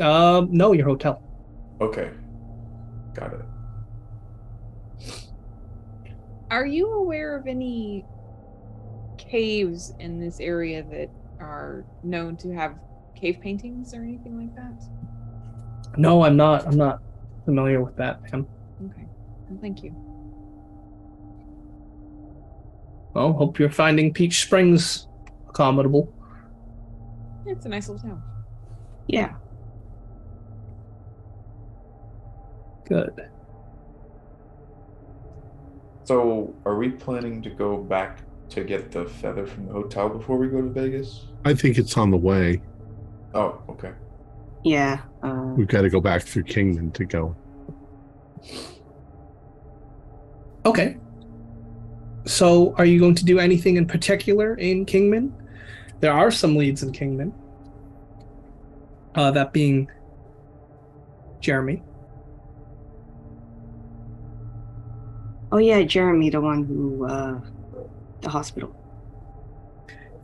Um, no, your hotel. Okay, got it. Are you aware of any caves in this area that are known to have cave paintings or anything like that? No, I'm not. I'm not familiar with that, man. Okay. Well, thank you. Well, hope you're finding Peach Springs accommodable. It's a nice little town. Yeah. Good. So, are we planning to go back to get the feather from the hotel before we go to Vegas? I think it's on the way. Oh, okay. Yeah. Uh, We've got to go back through Kingman to go. Okay. So, are you going to do anything in particular in Kingman? There are some leads in Kingman. Uh, that being Jeremy. oh yeah, Jeremy, the one who uh, the hospital.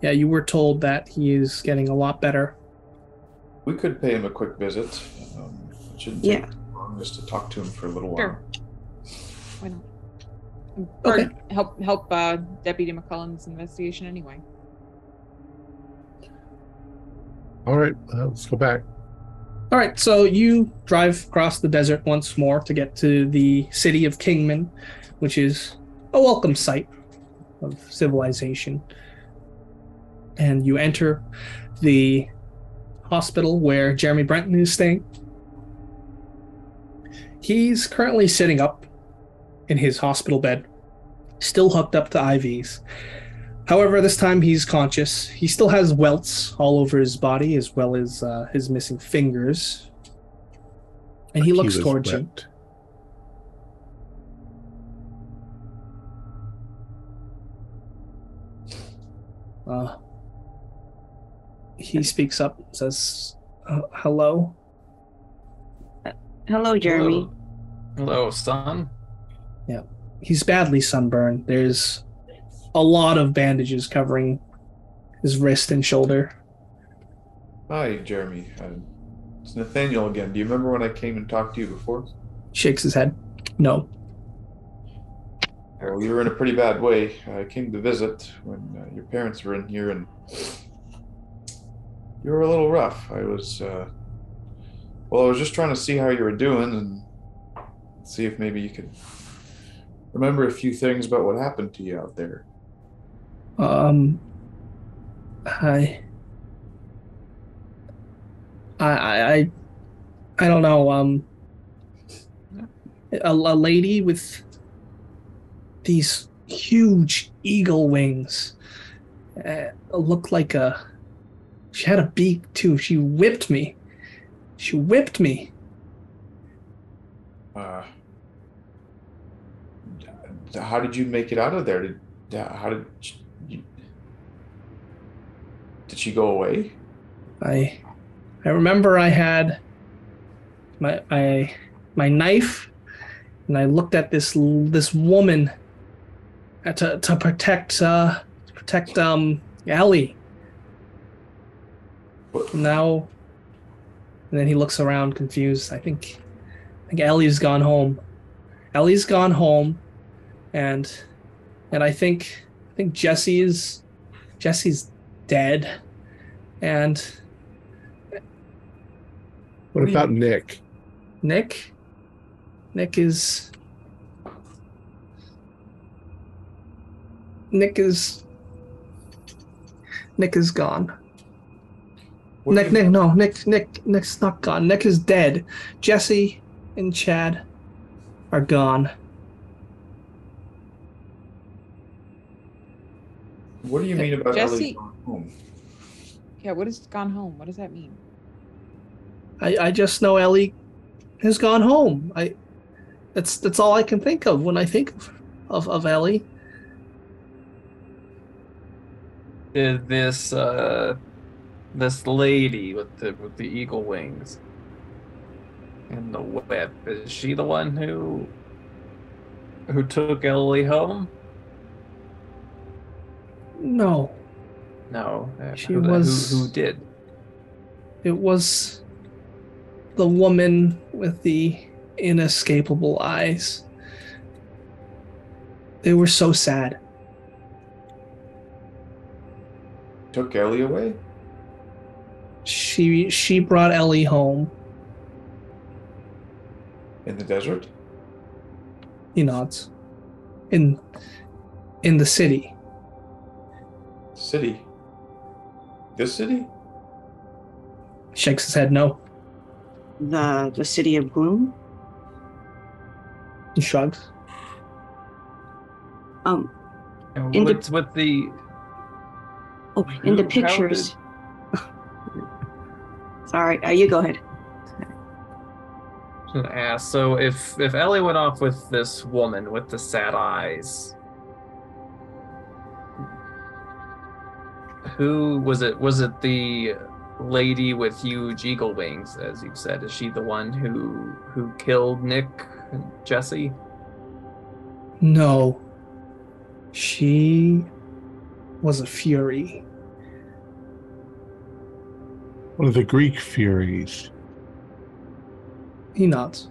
Yeah, you were told that he is getting a lot better. We could pay him a quick visit. Um, it shouldn't Yeah. take long just to talk to him for a little while. Sure. Why not? Or Okay. help help uh, Deputy McCullen's investigation anyway. All right, uh, let's go back. All right, so you drive across the desert once more to get to the city of Kingman, which is a welcome sight of civilization. And you enter the hospital where Jeremy Brenton is staying. He's currently sitting up in his hospital bed, still hooked up to IVs. However, this time he's conscious. He still has welts all over his body, as well as uh, his missing fingers. And he looks was towards you. Uh, he speaks up, says, uh, "Hello." Hello, Jeremy. Hello, Hello son. Yeah. He's badly sunburned. There's a lot of bandages covering his wrist and shoulder. Hi, Jeremy. Uh, it's Nathaniel again. Do you remember when I came and talked to you before? Shakes his head. No. Well, you were in a pretty bad way. I came to visit when uh, your parents were in here, and you were a little rough. I was, uh, well, I was just trying to see how you were doing and see if maybe you could remember a few things about what happened to you out there. Um, I, I, I, I- don't know. Um, a, a lady with these huge eagle wings uh, looked like a. She had a beak too. She whipped me. She whipped me. Uh, how did you make it out of there? Did how did did she go away? I I remember I had my my my knife and I looked at this this woman to to protect uh to protect um Ellie. What- Now and then he looks around confused. I think I think Ellie's gone home. Ellie's gone home and and I think I think Jesse is Jesse's dead. And What do you- about Nick? Nick. Nick is. Nick is. Nick is gone. What Nick, Nick, no, Nick, Nick, Nick's not gone. Nick is dead. Jesse and Chad are gone. What do you mean about Jesse- Ellie's gone home? Yeah, what is gone home? What does that mean? I, I just know Ellie has gone home. I, that's that's all I can think of when I think of of, of Ellie. Is this uh this lady with the with the eagle wings and the whip? Is she the one who who took Ellie home? No, No. uh, She who, was- who, who did? It was the woman with the inescapable eyes. They were so sad. Took Ellie away? She she brought Ellie home. In the desert? He nods. In in the city. City? This city? Shakes his head no. The the city of gloom. He shrugs. Um. And In the- with the Oh, in the pictures. Sorry. Uh, you go ahead. I ask, so if if Ellie went off with this woman with the sad eyes, who was it? Was it the lady with huge eagle wings, as you said? Is she the one who who killed Nick and Jesse? No. She was a fury. One of the Greek Furies. He nods.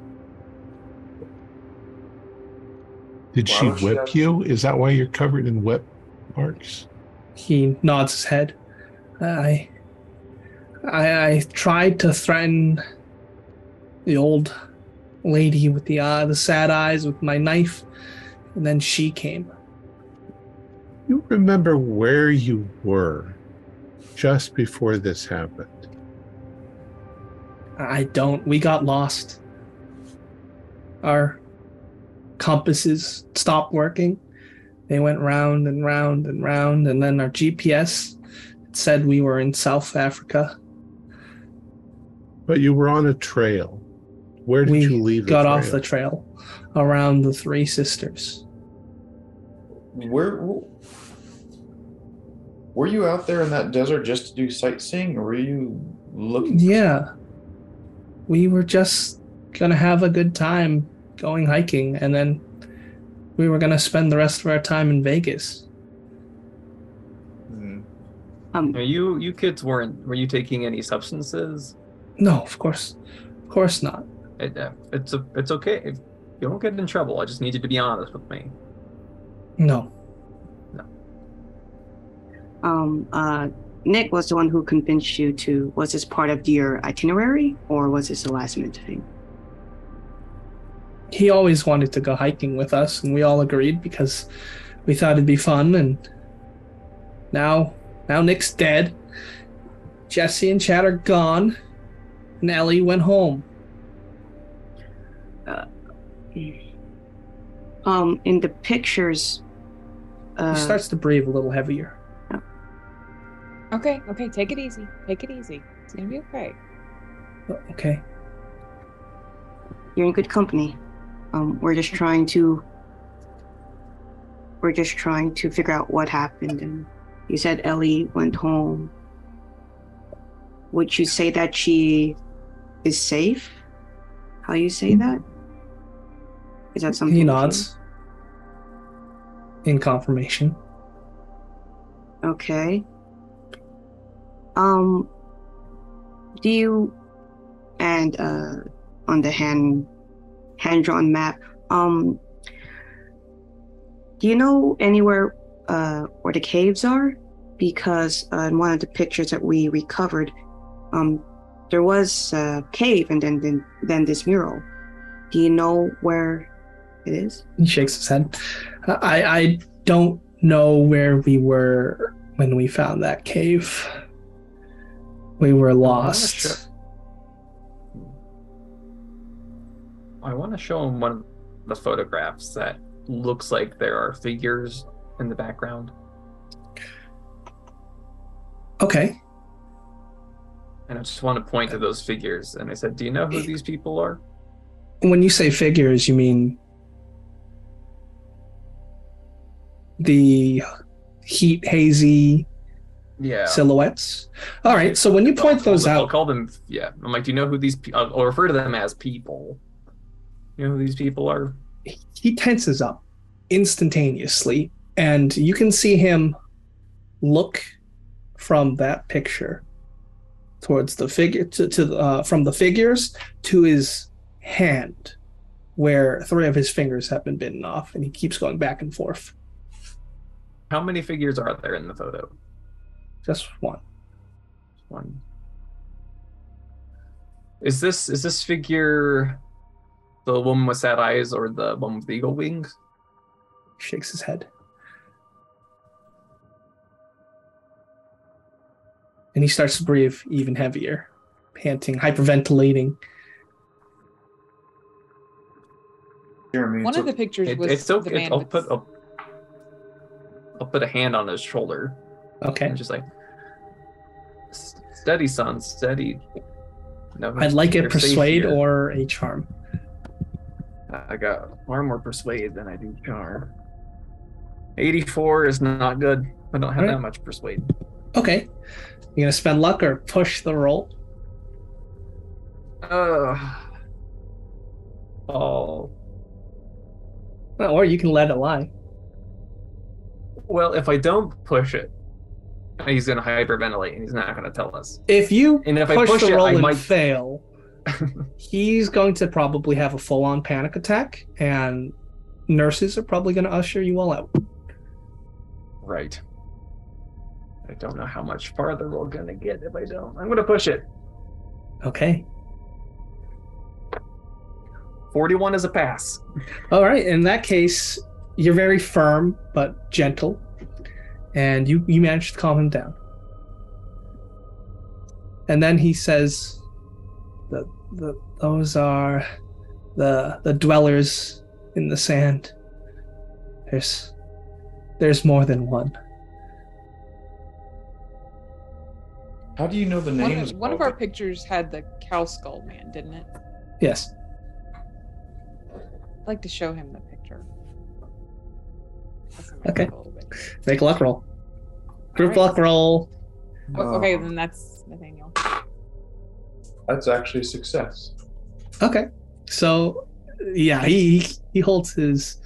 Did Why she would she whip you? Is that why you're covered in whip marks? He nods his head. I, I, I tried to threaten the old lady with the uh, the sad eyes with my knife, and then she came. You remember where you were just before this happened? I don't. We got lost. Our compasses stopped working. They went round and round and round, and then our GPS said we were in South Africa. But you were on a trail. Where did we you leave? the got off the trail around the Three Sisters. Where were you out there in that desert just to do sightseeing, or were you looking? Yeah. We were just gonna have a good time going hiking, and then we were gonna spend the rest of our time in Vegas. something? Um, Are you you kids weren't were you taking any substances? No, of course, of course not. It, uh, it's a, it's okay. If you don't get in trouble, I just need you to be honest with me. No, um, uh, Nick was the one who convinced you to. Was this part of your itinerary, or was this a last minute thing? He always wanted to go hiking with us, and we all agreed because we thought it'd be fun. And now, now Nick's dead. Jesse and Chad are gone, and Ellie went home. Um, in the pictures, uh, he starts to breathe a little heavier. Okay, okay, take it easy. Take it easy. It's gonna be okay. Oh, Okay. you're in good company. Um, we're just trying to. We're just trying to figure out what happened, and you said Ellie went home. Would you say that she is safe? How you say that? Is that something? He nods in confirmation. Okay. Um do you and uh on the hand hand drawn map, um do you know anywhere uh where the caves are? Because uh, in one of the pictures that we recovered, um there was a cave and then then, then this mural. Do you know where it is? He shakes his head. I I don't know where we were when we found that cave. We were lost. I want to show him one of the photographs that looks like there are figures in the background. Okay. And I just want to point to those figures. And I said, Do you know who these people are? When you say figures, you mean the heat hazy Yeah. silhouettes. All right. So when you point those I'll, I'll out, call them, yeah. I'm like, Do you know who these people uh, I'll, I'll refer to them as people. You know who these people are? he tenses up instantaneously, and you can see him look from that picture towards the figure to, to uh, from the figures to his hand where three of his fingers have been bitten off and he keeps going back and forth How many figures are there in the photo? just one One. Is this is this figure the woman with sad eyes or the one with the eagle wings? shakes his head and he starts to breathe even heavier panting hyperventilating Jeremy, One it's of the pictures It, was it's the okay. man I'll with- put I'll, I'll put a hand on his shoulder okay and just like steady, son, steady. No, i'd like it persuade or a charm I got far more persuade than I do charm. 84 is not good. I don't have Alright. that much persuade. Okay. You gonna spend luck or push the roll? Uh, oh. Or you can let it lie. Well, if I don't push it, he's gonna hyperventilate and he's not gonna tell us. If you And if I push, push the it, roll I and might- fail, he's going to probably have a full-on panic attack, and nurses are probably going to usher you all out. Right. I don't know how much farther we're gonna get if I don't. I'm gonna push it. Okay. 41 is a pass. All right. In that case, you're very firm but gentle, and you you manage to calm him down. And then he says, "The the those are the the dwellers in the sand. There's there's more than one." How do you know the One, names? of- one of our pictures had the cow skull man, didn't it? Yes. I'd like to show him the picture. Okay. a little bit. Make a luck roll. Group Alright. luck roll. Oh, okay, then that's Nathaniel. That's actually a success. Okay. So, yeah, he he holds his.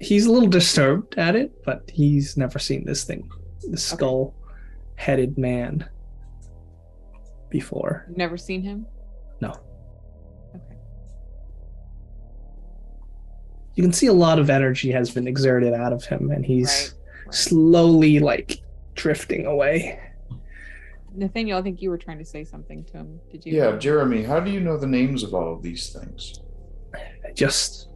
He's a little disturbed at it, but he's never seen this thing, the skull-headed man, before. Never seen him? No. Okay. You can see a lot of energy has been exerted out of him, and he's Right. right. slowly like drifting away. Nathaniel, I think you were trying to say something to him. Did you? Yeah, Jeremy, how do you know the names of all of these things? Just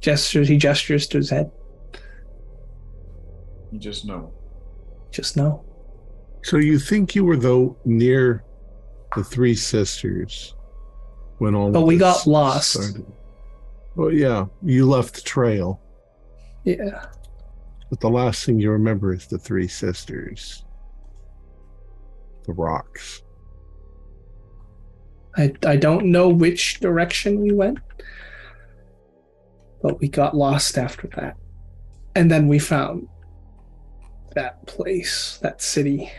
gestures. He gestures to his head. You just know. Just know. So you think you were though near the three sisters when all But we got lost. started. Well, yeah, you left the trail, Yeah. but the last thing you remember is the three sisters, the rocks. I, I don't know which direction we went, but we got lost after that. And then we found that place, that city.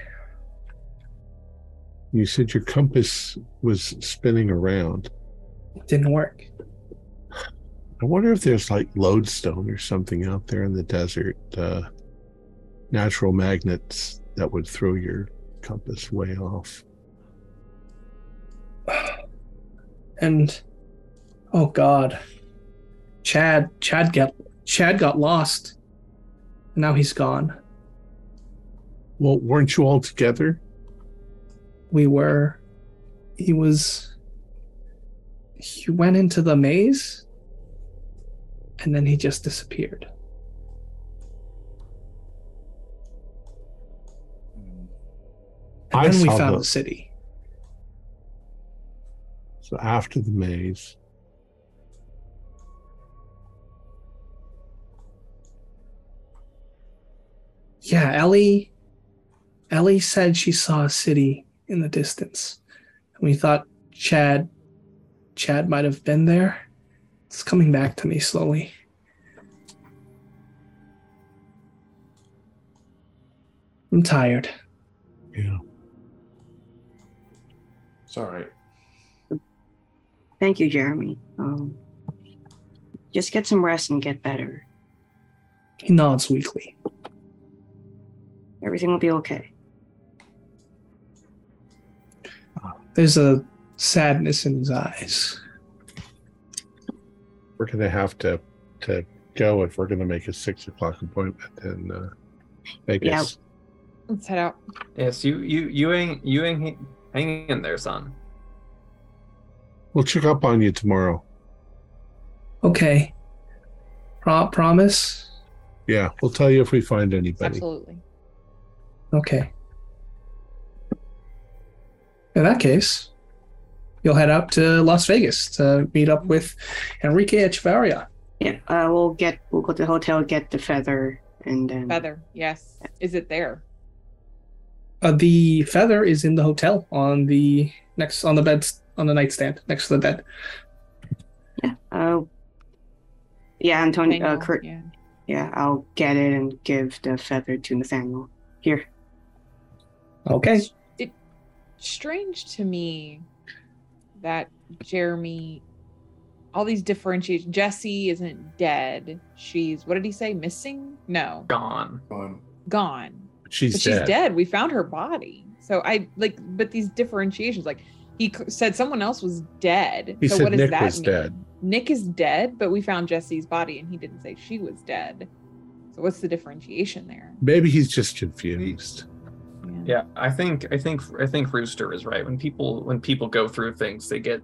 You said your compass was spinning around. It didn't work. I wonder if there's like lodestone or something out there in the desert, uh, natural magnets that would throw your compass way off. And oh god. Chad Chad got Chad got lost. Now he's gone. Well, weren't you all together? We were he was he went into the maze and then he just disappeared. And I then we found the- the city. So after the maze, Yeah, Ellie Ellie said she saw a city in the distance. And we thought Chad Chad might have been there. It's coming back to me slowly. I'm tired. yeah. It's all right. Thank you, Jeremy. Um, just get some rest and get better. He nods weakly. Everything will be okay. There's a sadness in his eyes. We're gonna have to to go if we're gonna make a six o'clock appointment in uh, Vegas. Let's head out. Yes, you you you ain't you ain't hang in there, son. We'll check up on you tomorrow. Okay. Pro- promise? Yeah, we'll tell you if we find anybody. Absolutely. Okay. In that case, you'll head up to Las Vegas to meet up with Enrique Echevarria. Yeah, uh, we'll get we'll go to the hotel, get the feather, and then Feather. Yes. Is it there? Uh, the feather is in the hotel on the next on the bed on the nightstand next to the bed. Yeah. Uh, yeah, Antonio, uh, Kurt. Yeah. Yeah, I'll get it and give the feather to Nathaniel. Here. Okay. It's strange to me that Jeremy, all these differentiations. Jesse isn't dead. She's what did he say? Missing? No, Gone. Um, gone. She's but she's dead. dead. We found her body. So I like, but these differentiations, like he said, someone else was dead. He so said what does Nick that was mean? dead. Nick is dead, but we found Jesse's body and he didn't say she was dead. So what's the differentiation there? Maybe he's just confused. Yeah, I think I think I think Rooster is right. When people when people go through things, they get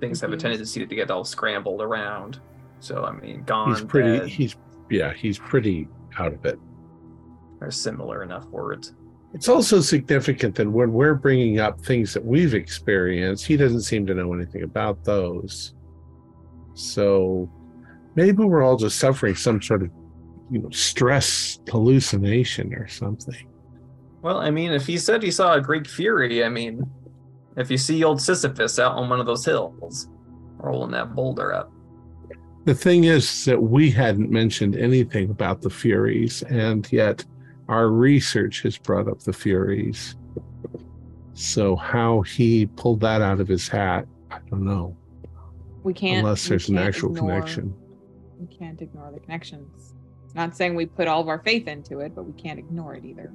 things have a Confused. tendency to get all scrambled around. So I mean, gone. He's pretty. dead, He's yeah. He's pretty out of it. Are similar enough words. It's also significant that when we're bringing up things that we've experienced, he doesn't seem to know anything about those. So maybe we're all just suffering some sort of, you know, stress hallucination or something. Well, I mean, if he said he saw a Greek fury, I mean, if you see old Sisyphus out on one of those hills, rolling that boulder up. The thing is that we hadn't mentioned anything about the Furies, and yet our research has brought up the Furies. So how he pulled that out of his hat, I don't know. We can't unless there's an can't actual ignore- connection. We can't ignore the connections. Not saying we put all of our faith into it, but we can't ignore it either.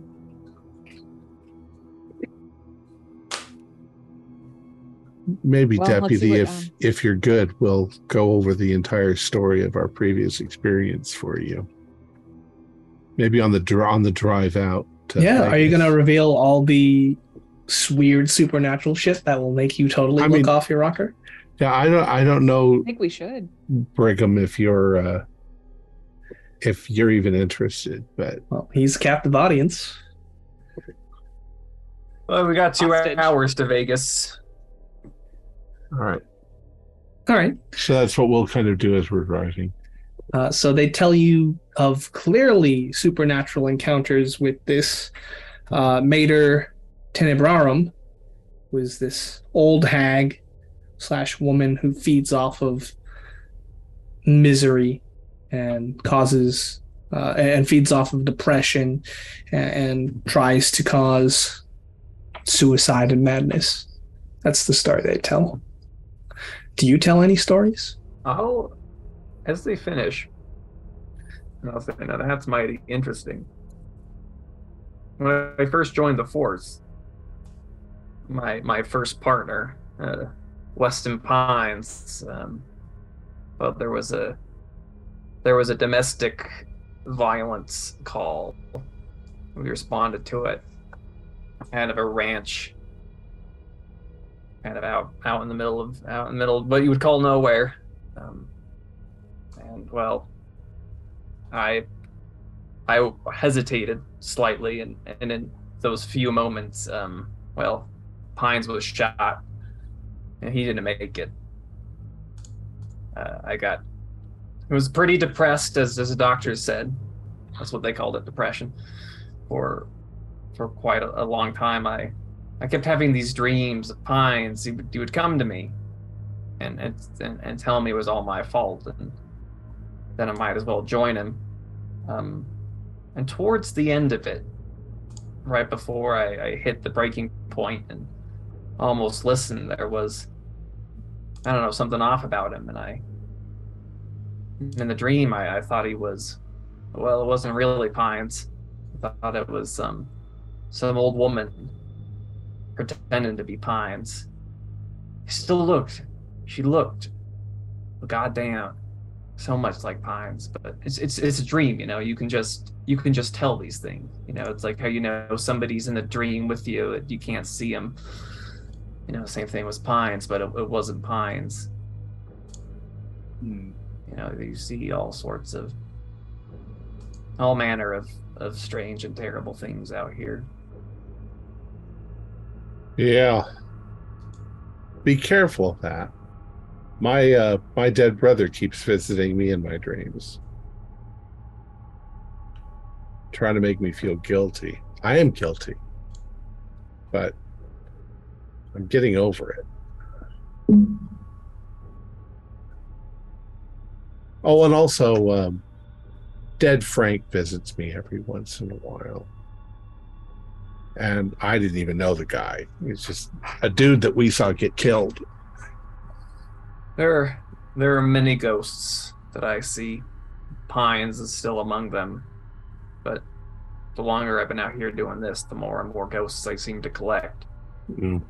Maybe Well, deputy, if um, if you're good, we'll go over the entire story of our previous experience for you. Maybe on the dr- on the drive out. to yeah, are you gonna reveal all the weird supernatural shit that will make you totally I look mean- off your rocker? Yeah, I don't. I don't know, I think we should. Brigham, if you're uh, if you're even interested, but Well, he's captive audience. Well, we got two Hostage. hours to Vegas. all right. All right. So that's what we'll kind of do as we're driving. Uh, so they tell you of clearly supernatural encounters with this uh, Mater Tenebrarum, who is this old hag slash woman who feeds off of misery and causes uh, and feeds off of depression and, and tries to cause suicide and madness. That's the story they tell. Do you tell any stories? I'll, as they finish, and I'll say, now that's mighty interesting. When I first joined the force, my my first partner, uh, Weston Pines, um, well, there was a there was a domestic violence call. We responded to it. Kind of a ranch kind of out out in the middle of out in the middle what you would call nowhere. Um, and well, I I hesitated slightly, and and in those few moments, um, well, Pines was shot, and he didn't make it. Uh, I got I was pretty depressed, as as the doctors said. That's what they called it, depression. For for quite a, a long time, I I kept having these dreams of Pines. He would, he would come to me and and and tell me it was all my fault, and then I might as well join him. Um, and towards the end of it, right before I, I hit the breaking point and almost listened, there was I don't know something off about him, and I in the dream I, I thought he was well, it wasn't really Pines. I thought it was um some old woman pretending to be Pines. He still looked. She looked. But Goddamn, so much like Pines. But it's it's it's a dream, you know. You can just you can just tell these things. You know, it's like how you know somebody's in a dream with you. and You can't see them. You know, same thing with Pines, but it, it wasn't Pines. Hmm. You know, you see all sorts of all manner of of strange and terrible things out here. Yeah. Be careful of that. My uh my dead brother keeps visiting me in my dreams. Trying to make me feel guilty. I am guilty. But I'm getting over it. Oh, and also um Dead Frank visits me every once in a while and I didn't even know the guy. He's just a dude that we saw get killed. There, there are many ghosts that I see. Pines is still among them, but the longer I've been out here doing this, the more and more ghosts I seem to collect. Mm.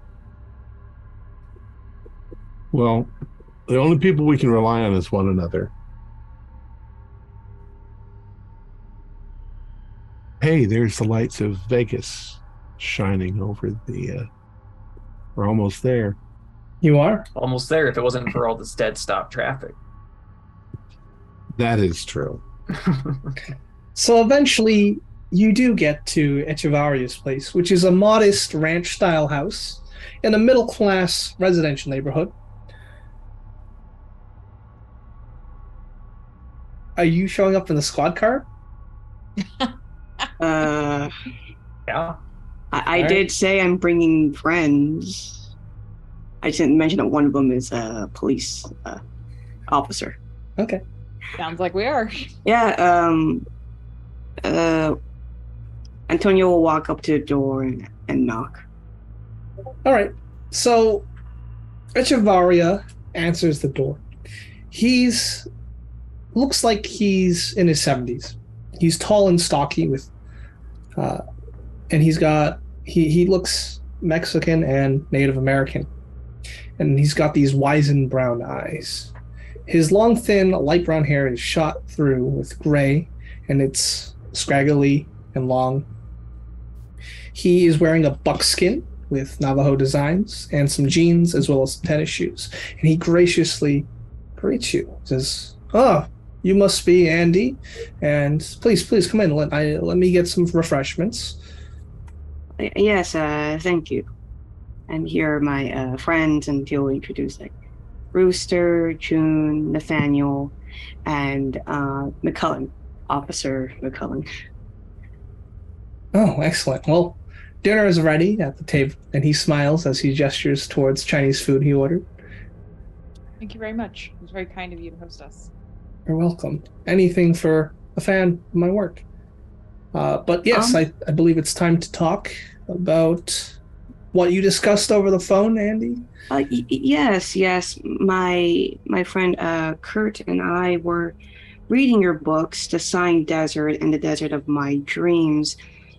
Well, The only people we can rely on is one another. Hey, there's the lights of Vegas shining over the. Uh, we're almost there. You are? Almost there if it wasn't for all this dead stop traffic. That is true. (laughs) So eventually, you do get to Echevarria's place, which is a modest ranch style house in a middle class residential neighborhood. Are you showing up in the squad car? (laughs) Uh, yeah. I, I Alright. did say I'm bringing friends. I just didn't mention that one of them is a police uh, officer. Okay. Sounds like we are. Yeah. Um. Uh. Antonio will walk up to the door and, and knock. All right. So Echevarria answers the door. He's looks like he's in his 70s. He's tall and stocky with uh and he's got he he looks Mexican and Native American. And he's got these wizened brown eyes. His long thin light brown hair is shot through with gray and it's scraggly and long. He is wearing a buckskin with Navajo designs and some jeans as well as tennis shoes. And he graciously greets you. Says, "Oh, you must be Andy, and please, please come in. Let I let me get some refreshments." Yes. Uh. Thank you. And here are my uh, friends, and he'll introduce like Rooster, June, Nathaniel, and uh, McCullen, Officer McCullen. Oh, excellent. Well, dinner is ready at the table, and he smiles as he gestures towards Chinese food he ordered. Thank you very much. It was very kind of you to host us. You're welcome. Anything for a fan of my work. Uh, but yes, Um, I, I believe it's time to talk about what you discussed over the phone, Andy. Uh, y- yes, yes. My my friend uh, Kurt and I were reading your books, The Sign Desert and the Desert of My Dreams.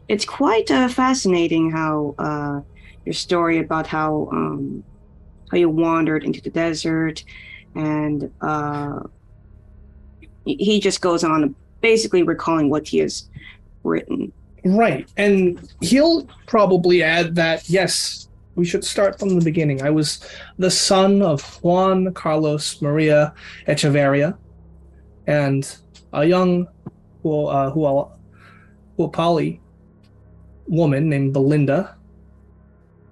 It's quite uh, fascinating how uh, your story about how um, how you wandered into the desert, and uh, he just goes on basically recalling what he has written. Right. And he'll probably add that, yes, we should start from the beginning. I was the son of Juan Carlos Maria Echeverria and a young uh, Hu- Hualapai woman named Belinda.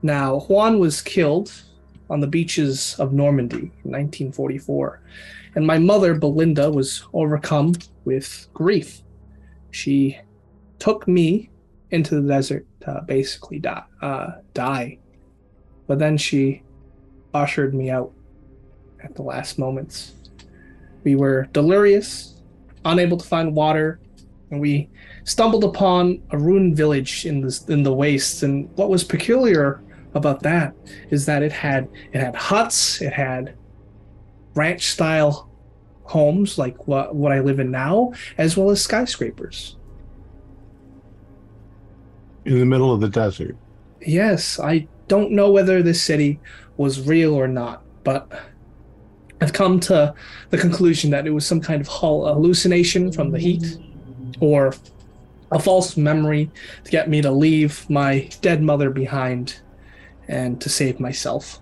Now, Juan was killed on the beaches of Normandy in 1944, and my mother, Belinda, was overcome with grief. She took me into the desert to basically die, uh, die. But then she ushered me out at the last moments. We were delirious, unable to find water, and we stumbled upon a ruined village in the in the wastes. And what was peculiar about that is that it had it had huts, it had ranch style homes like what what I live in now, as well as skyscrapers. In the middle of the desert. Yes, I don't know whether this city was real or not, but I've come to the conclusion that it was some kind of hallucination from the heat or a false memory to get me to leave my dead mother behind and to save myself.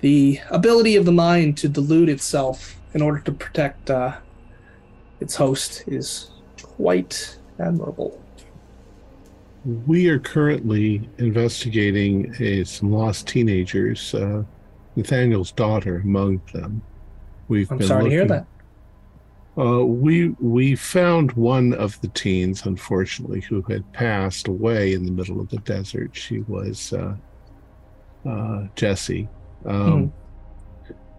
The ability of the mind to delude itself in order to protect uh, its host is quite admirable. We are currently investigating a, some lost teenagers. Uh, Nathaniel's daughter among them. We've I'm been sorry to hear that. Uh, we we found one of the teens, unfortunately, who had passed away in the middle of the desert. She was uh, uh, Jessie. Um,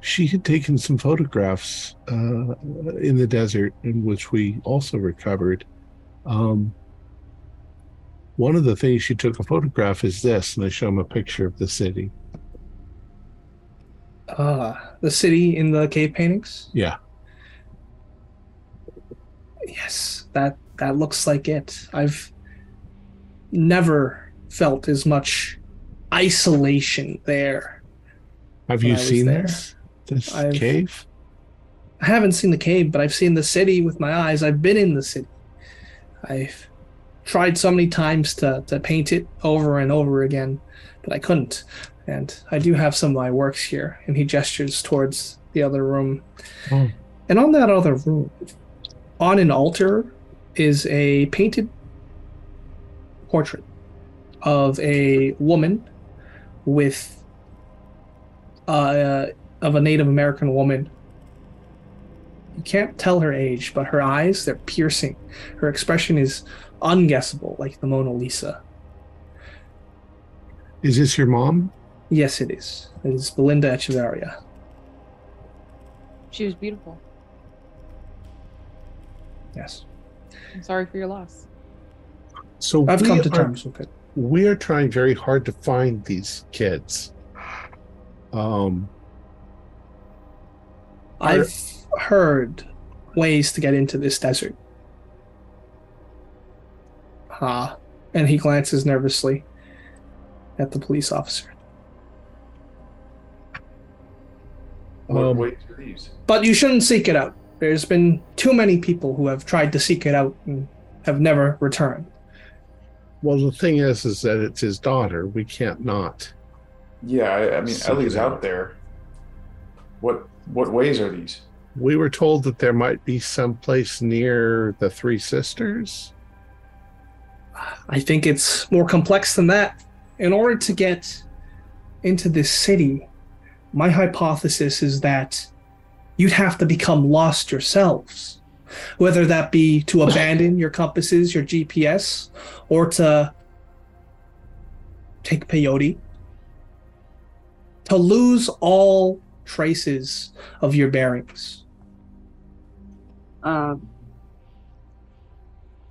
She had taken some photographs uh, in the desert, in which we also recovered. Um, one of the things she took a photograph is this, and I show him a picture of the city. Ah, the city in the cave paintings. Yeah, Yes, that that looks like it. I've never felt as much isolation there. have you seen there. this? This I've- cave? I haven't seen the cave, but I've seen the city with my eyes. I've been in the city. I've tried so many times to, to paint it over and over again, but I couldn't. And I do have some of my works here. And he gestures towards the other room. Oh. And on that other room, on an altar, is a painted portrait of a woman with uh, of a Native American woman you can't tell her age, but her eyes, they're piercing. Her expression is unguessable, like the Mona Lisa. Is this your mom? Yes, it is. It is Belinda Echevarria. She was beautiful. Yes. I'm sorry for your loss. So I've come to are- terms with it. we are trying very hard to find these kids. Um, I've heard ways to get into this desert. Ah. And he glances nervously at the police officer. What Um, ways are these? But you shouldn't seek it out. There's been too many people who have tried to seek it out and have never returned. well, the thing is, is that it's his daughter. We can't not. Yeah, I, I mean, Ellie's out. out there. What what ways are these? We were told that there might be some place near the Three Sisters. I think it's more complex than that. In order to get into this city, my hypothesis is that you'd have to become lost yourselves. Whether that be to (laughs) abandon your compasses, your GPS, or to take peyote, to lose all traces of your bearings. Uh,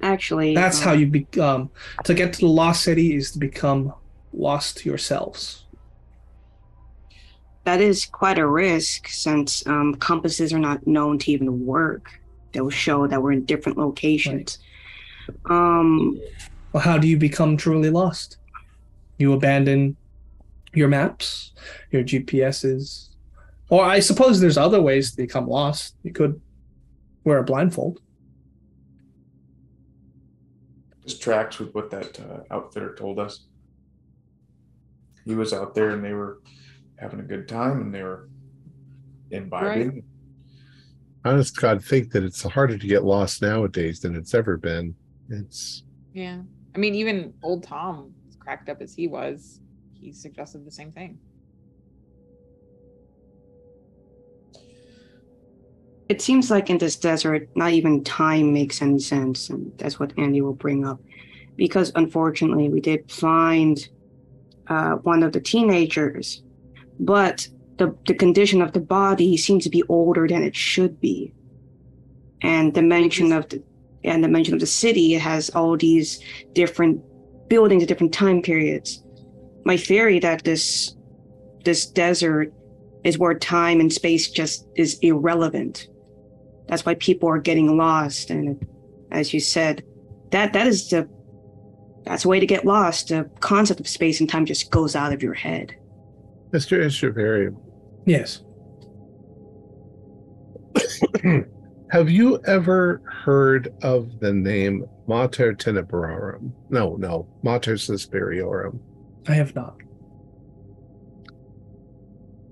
actually, That's uh, how you become. To get to the lost city is to become lost yourselves. that is quite a risk since um, compasses are not known to even work. They will show that we're in different locations. Um, Well, how do you become truly lost? You abandon your maps, your GPSs, or I suppose there's other ways to become lost. You could wear a blindfold. This tracks with what that uh, outfitter told us. He was out there and they were having a good time and they were imbibing. Honest God, think that it's harder to get lost nowadays than it's ever been. It's Yeah. I mean, even old Tom, as cracked up as he was, he suggested the same thing. It seems like in this desert, not even time makes any sense, and that's what Andy will bring up. Because unfortunately, we did find uh, one of the teenagers, but the, the condition of the body seems to be older than it should be. And the mention of the and the mention of the city has all these different buildings at different time periods. My theory that this this desert is where time and space just is irrelevant that's why people are getting lost and as you said that that is the that's a way to get lost the concept of space and time just goes out of your head Mr. Echevarria. Yes. (coughs) Have you ever heard of the name Mater Tenebrarum? No, no, Mater Suspiriorum. I have not.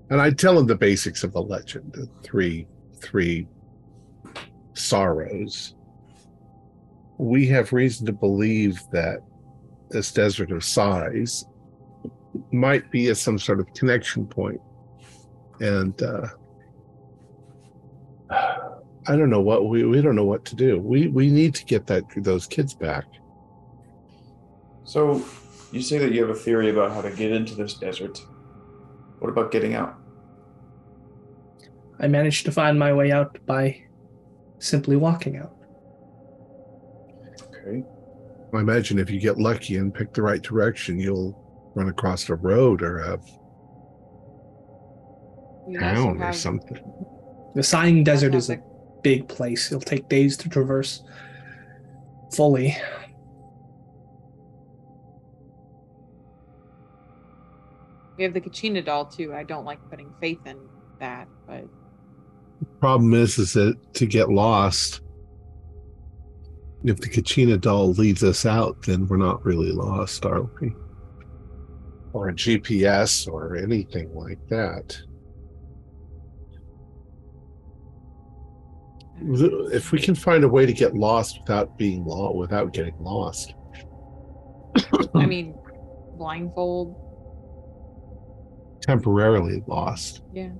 And I tell him the basics of the legend, the three three sorrows. We have reason to believe that this desert of size might be a, some sort of connection point. And uh, I don't know what we, we don't know what to do. We we need to get that those kids back. So you say that you have a theory about how to get into this desert. What about getting out? I managed to find my way out by simply walking out. Okay. I imagine if you get lucky and pick the right direction, you'll run across a road or a We town or something. The Sighing Desert is a big place. It'll take days to traverse fully. We have the Kachina doll too. I don't like putting faith in that, but Problem is, is that to get lost, if the Kachina doll leads us out, then we're not really lost, are we? Or a GPS or anything like that. If we can find a way to get lost without being lost, without getting lost, I mean, blindfold. temporarily lost. Yeah.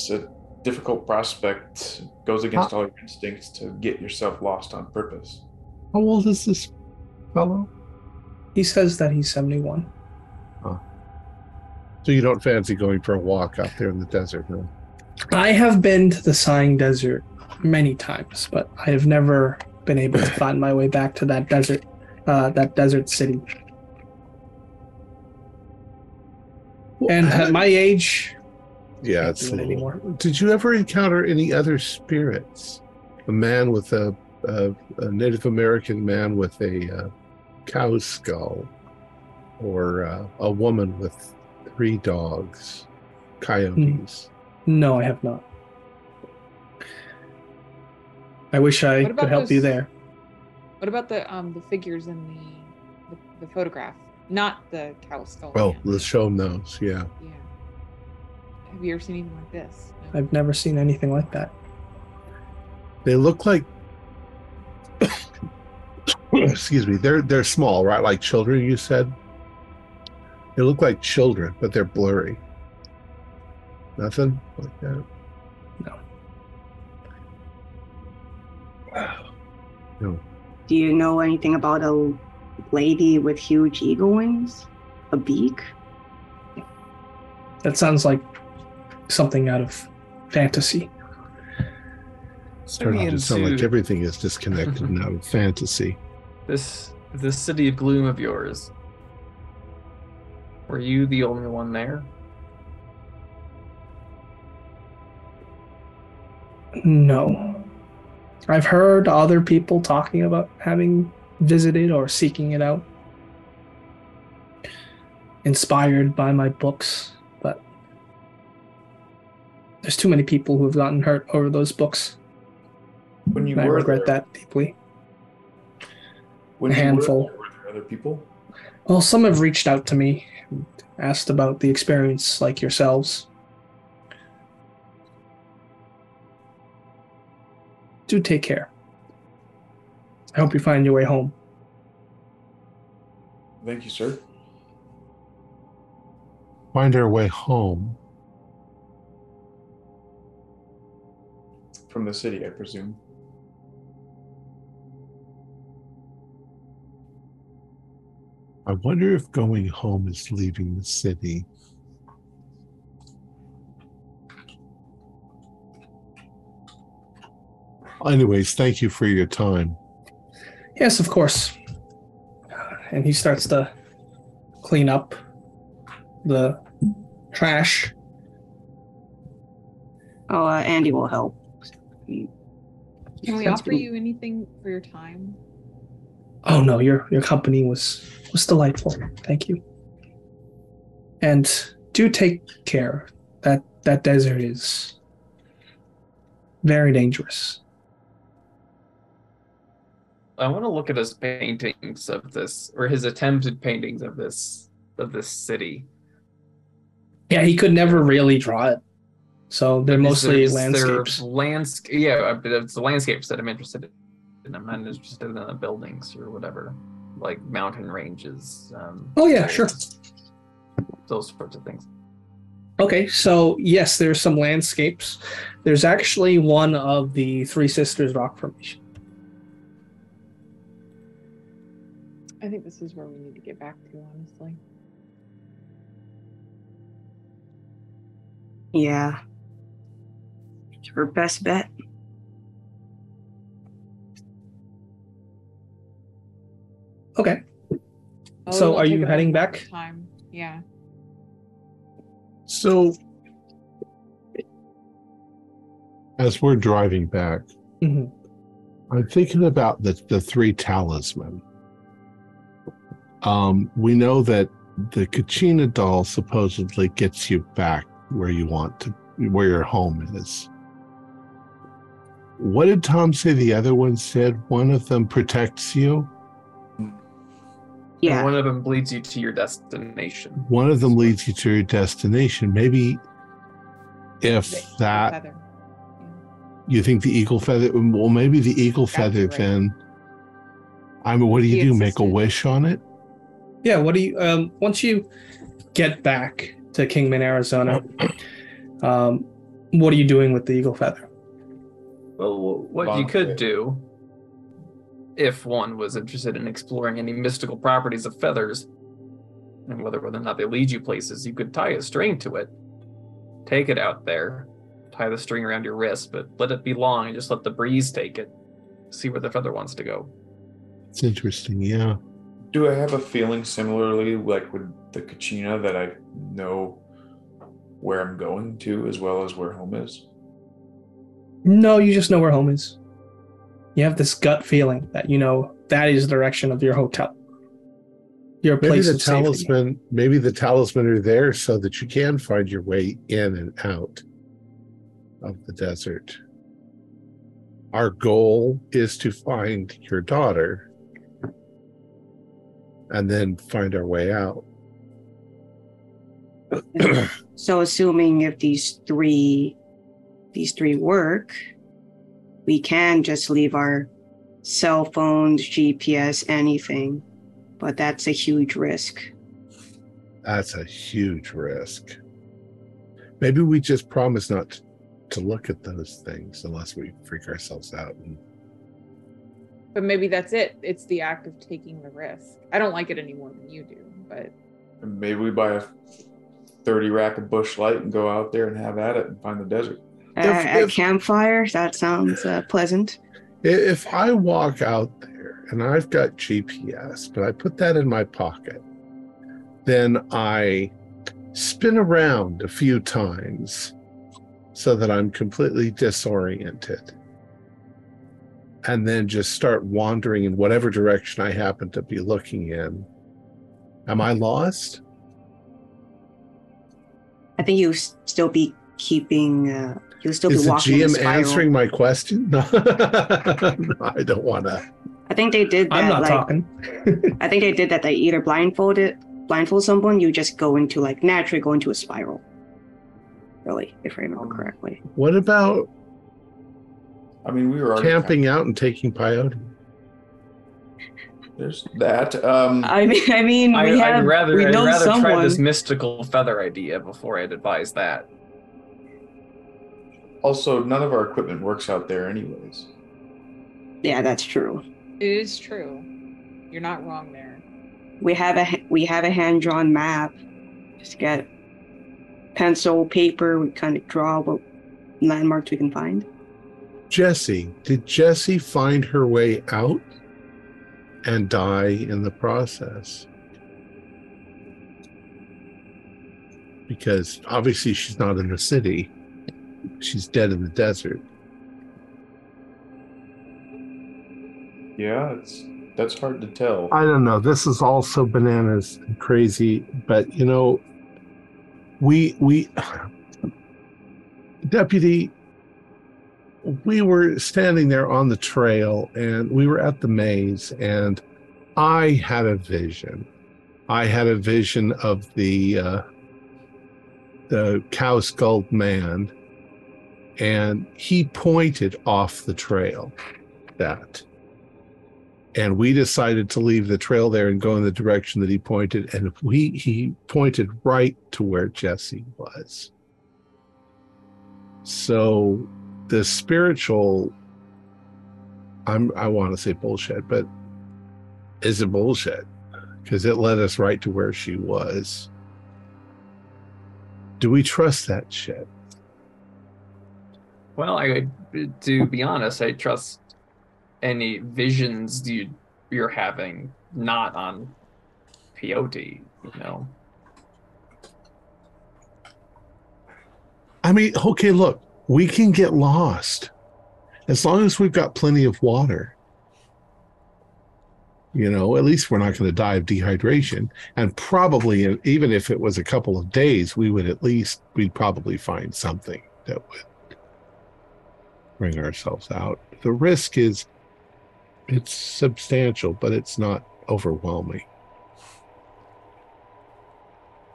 It's a difficult prospect. It goes against all your instincts to get yourself lost on purpose. How old is this fellow? He says that he's 71. So you don't fancy going for a walk out there in the desert, no? I have been to the Sighing Desert many times, but I have never been able to (laughs) find my way back to that desert, uh, that desert city. And at my age, yeah, it's do a it little- anymore. Did you ever encounter any other spirits? A man with a, a, a Native American man with a uh, cow skull, or uh, a woman with three dogs, coyotes. no, I have not. I wish I What could about help you there. What about the um the figures in the the, the photograph? Not the cow skull. Well, man. let's show them those. Yeah. yeah. Have you ever seen anything like this? I've never seen anything like that. They look like excuse me, they're they're small, right? Like children, you said. They look like children, but they're blurry. Nothing like that. No. Wow. Do you know anything about a lady with huge eagle wings? A beak? That sounds like something out of fantasy. Starting to sound like everything is disconnected (laughs) now. fantasy. This this city of gloom of yours. Were you the only one there? No. I've heard other people talking about having visited or seeking it out. Inspired by my books, but there's too many people who have gotten hurt over those books. When you and I regret there, that deeply. when a you were handful. there, were there other people? Well, some have reached out to me, and asked about the experience, like yourselves. Do take care. I hope you find your way home. Thank you, sir. Find our way home. From the city, I presume. I wonder if going home is leaving the city. Anyways, thank you for your time. Yes, of course. And he starts to clean up the trash. Oh, uh, Andy will help. Can we That's offer good. you anything for your time? Oh no, your your company was was delightful. Thank you. And do take care. That that desert is very dangerous. I want to look at his paintings of this, or his attempted paintings of this of this city. Yeah, he could never really draw it. So they're Is mostly there- is landscapes. Landscape, yeah, but it's the landscapes that I'm interested in. I'm not interested in the buildings or whatever, like mountain ranges. Um, Oh yeah, sure. Those sorts of things. Okay, so yes, there's some landscapes. There's actually one of the Three Sisters rock formation. I think this is where we need to get back to, honestly. Yeah. It's her best bet. Okay. Oh, So are you heading back? Time. Yeah. So, as we're driving back, Mhm. I'm thinking about the, the three talisman. Um, we know that the Kachina doll supposedly gets you back where you want to, where your home is. What did Tom say the other one said? One of them protects you, And Yeah. one of them leads you to your destination. one of them leads you to your destination. Maybe if The that feather. you think the eagle feather, well, maybe the eagle That's feather right. then. I mean, what do you He do? Make a wish on it? Yeah, what do you um once you get back to Kingman, Arizona, (clears throat) um, what are you doing with the eagle feather? Well, what you could do, if one was interested in exploring any mystical properties of feathers, and whether whether or not they lead you places, you could tie a string to it, take it out there, tie the string around your wrist, but let it be long and just let the breeze take it. See where the feather wants to go. It's interesting. Yeah. Do I have a feeling similarly, like with the Kachina, that I know where I'm going to as well as where home is? No, you just know where home is. You have this gut feeling that you know that is the direction of your hotel. Your Maybe place the of safety. talisman, maybe the talisman are there so that you can find your way in and out of the desert. Our goal is to find your daughter and then find our way out. So assuming if these three these three work, we can just leave our cell phones, GPS, anything. But that's a huge risk. That's a huge risk. Maybe we just promise not to look at those things unless we freak ourselves out. And But maybe that's it. It's the act of taking the risk. I don't like it any more than you do, but maybe we buy a 30 rack of Busch Light and go out there and have at it and find the desert. If- at if- campfire, that sounds uh, pleasant. If I walk out there and I've got GPS, but I put that in my pocket, then I spin around a few times so that I'm completely disoriented. And then just start wandering in whatever direction I happen to be looking in. Am I lost? I think you still be keeping. Uh, you'll still Is be the walking. in a GM spiral. answering my question? (laughs) No, No, I don't want to. I think they did that. I'm not like, talking. I think they did that. They either blindfolded, blindfold someone. You just go into like naturally go into a spiral. Really, if I remember correctly. What about I mean, we were already camping out and taking peyote? There's that. Um, (laughs) I mean, I mean, I, we have would rather, we I'd know rather try this mystical feather idea before I'd advise that. Also, none of our equipment works out there, anyways. Yeah, that's true. it is true. You're not wrong there. We have a we have a hand drawn map. Just get pencil, paper. We kind of draw what landmarks we can find. Jesse, did Jesse find her way out and die in the process? Because obviously she's not in the city. She's dead in the desert. Yeah, it's that's hard to tell. I don't know. This is also bananas and crazy, but you know, we we (sighs) deputy we were standing there on the trail and we were at the maze and I had a vision. I had a vision of the uh the cow skulled man and he pointed off the trail that. And we decided to leave the trail there and go in the direction that he pointed and we he pointed right to where jesse was. So the spiritual i'm i want to say bullshit but is it bullshit? Because it led us right to where she was. Do we trust that shit Well, I to be honest, I trust any visions you you're having not on peyote. You know, I mean, okay, look, we can get lost as long as we've got plenty of water. You know, at least we're not going to die of dehydration. And probably, even if it was a couple of days, we would at least, we'd probably find something that would bring ourselves out. The risk is, it's substantial, but it's not overwhelming.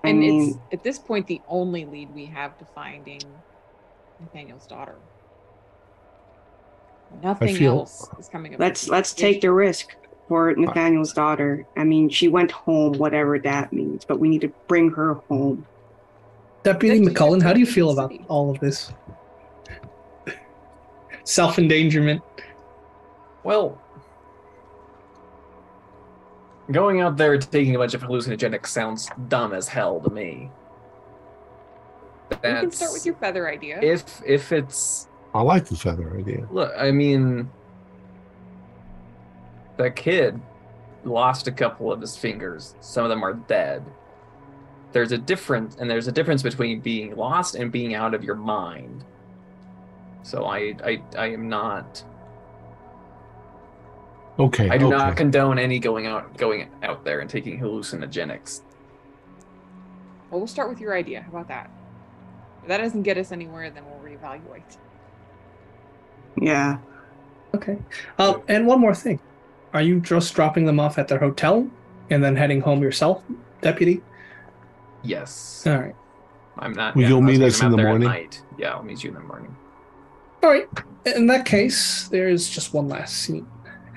I and mean, it's at this point the only lead we have to finding Nathaniel's daughter. Nothing feel- else is coming up. let's let's take the risk for Nathaniel's daughter. I mean, she went home, whatever that means, but we need to bring her home. Deputy Deputy McCullen, how do you feel about all of this? Self endangerment. Well, going out there taking a bunch of hallucinogenics sounds dumb as hell to me. You can start with your feather idea. if if it's I like the feather idea. look, I mean, that kid lost a couple of his fingers. Some of them are dead. There's a difference, and there's a difference between being lost and being out of your mind. So I I I am not. Okay. I do okay. not condone any going out going out there and taking hallucinogenics. well, we'll start with your idea. How about that? If that doesn't get us anywhere, then we'll reevaluate. Yeah. Okay. Uh, and one more thing. Are you just dropping them off at their hotel and then heading home yourself, deputy? Yes, All right. I'm not. Will yeah, you I was meet us in the morning? night. Yeah, I'll meet you in the morning. All right. In that case, there's just one last scene.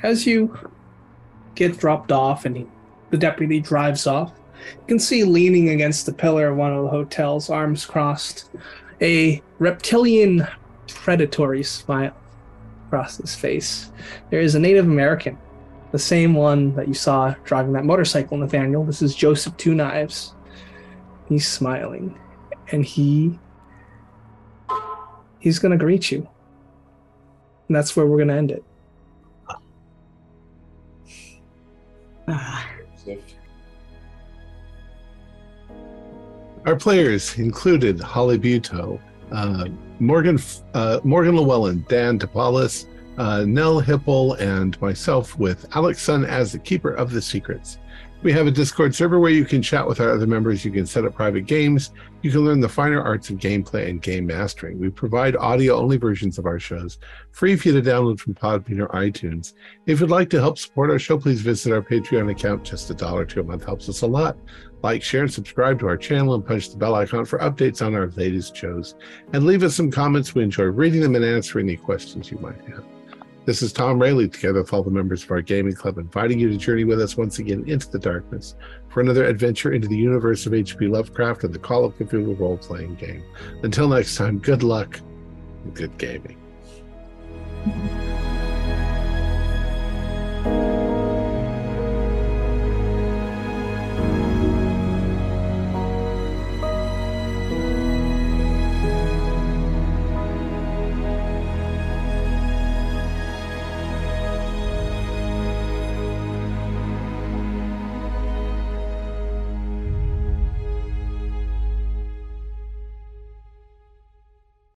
As you get dropped off and he, the deputy drives off, you can see leaning against the pillar of one of the hotels, arms crossed, a reptilian predatory smile across his face. There is a Native American, the same one that you saw driving that motorcycle, Nathaniel. This is Joseph Two Knives. He's smiling, and he he's gonna greet you. And that's where we're going to end it. Ah, Our players included Holly Buto, uh, Morgan uh, Morgan Llewellyn, Dan Topalis, uh, Nell Hipple, and myself with Alex Sun as the keeper of the secrets. We have a Discord server where you can chat with our other members. You can set up private games. You can learn the finer arts of gameplay and game mastering. We provide audio only versions of our shows, free for you to download from Podbean or iTunes. If you'd like to help support our show, please visit our Patreon account. Just a dollar to a month helps us a lot. Like, share, and subscribe to our channel and punch the bell icon for updates on our latest shows. And leave us some comments. We enjoy reading them and answering any questions you might have. This is Tom Rayleigh, together with all the members of our gaming club, inviting you to journey with us once again into the darkness for another adventure into the universe of H.P. Lovecraft and the Call of Cthulhu role playing game. Until next time, good luck and good gaming.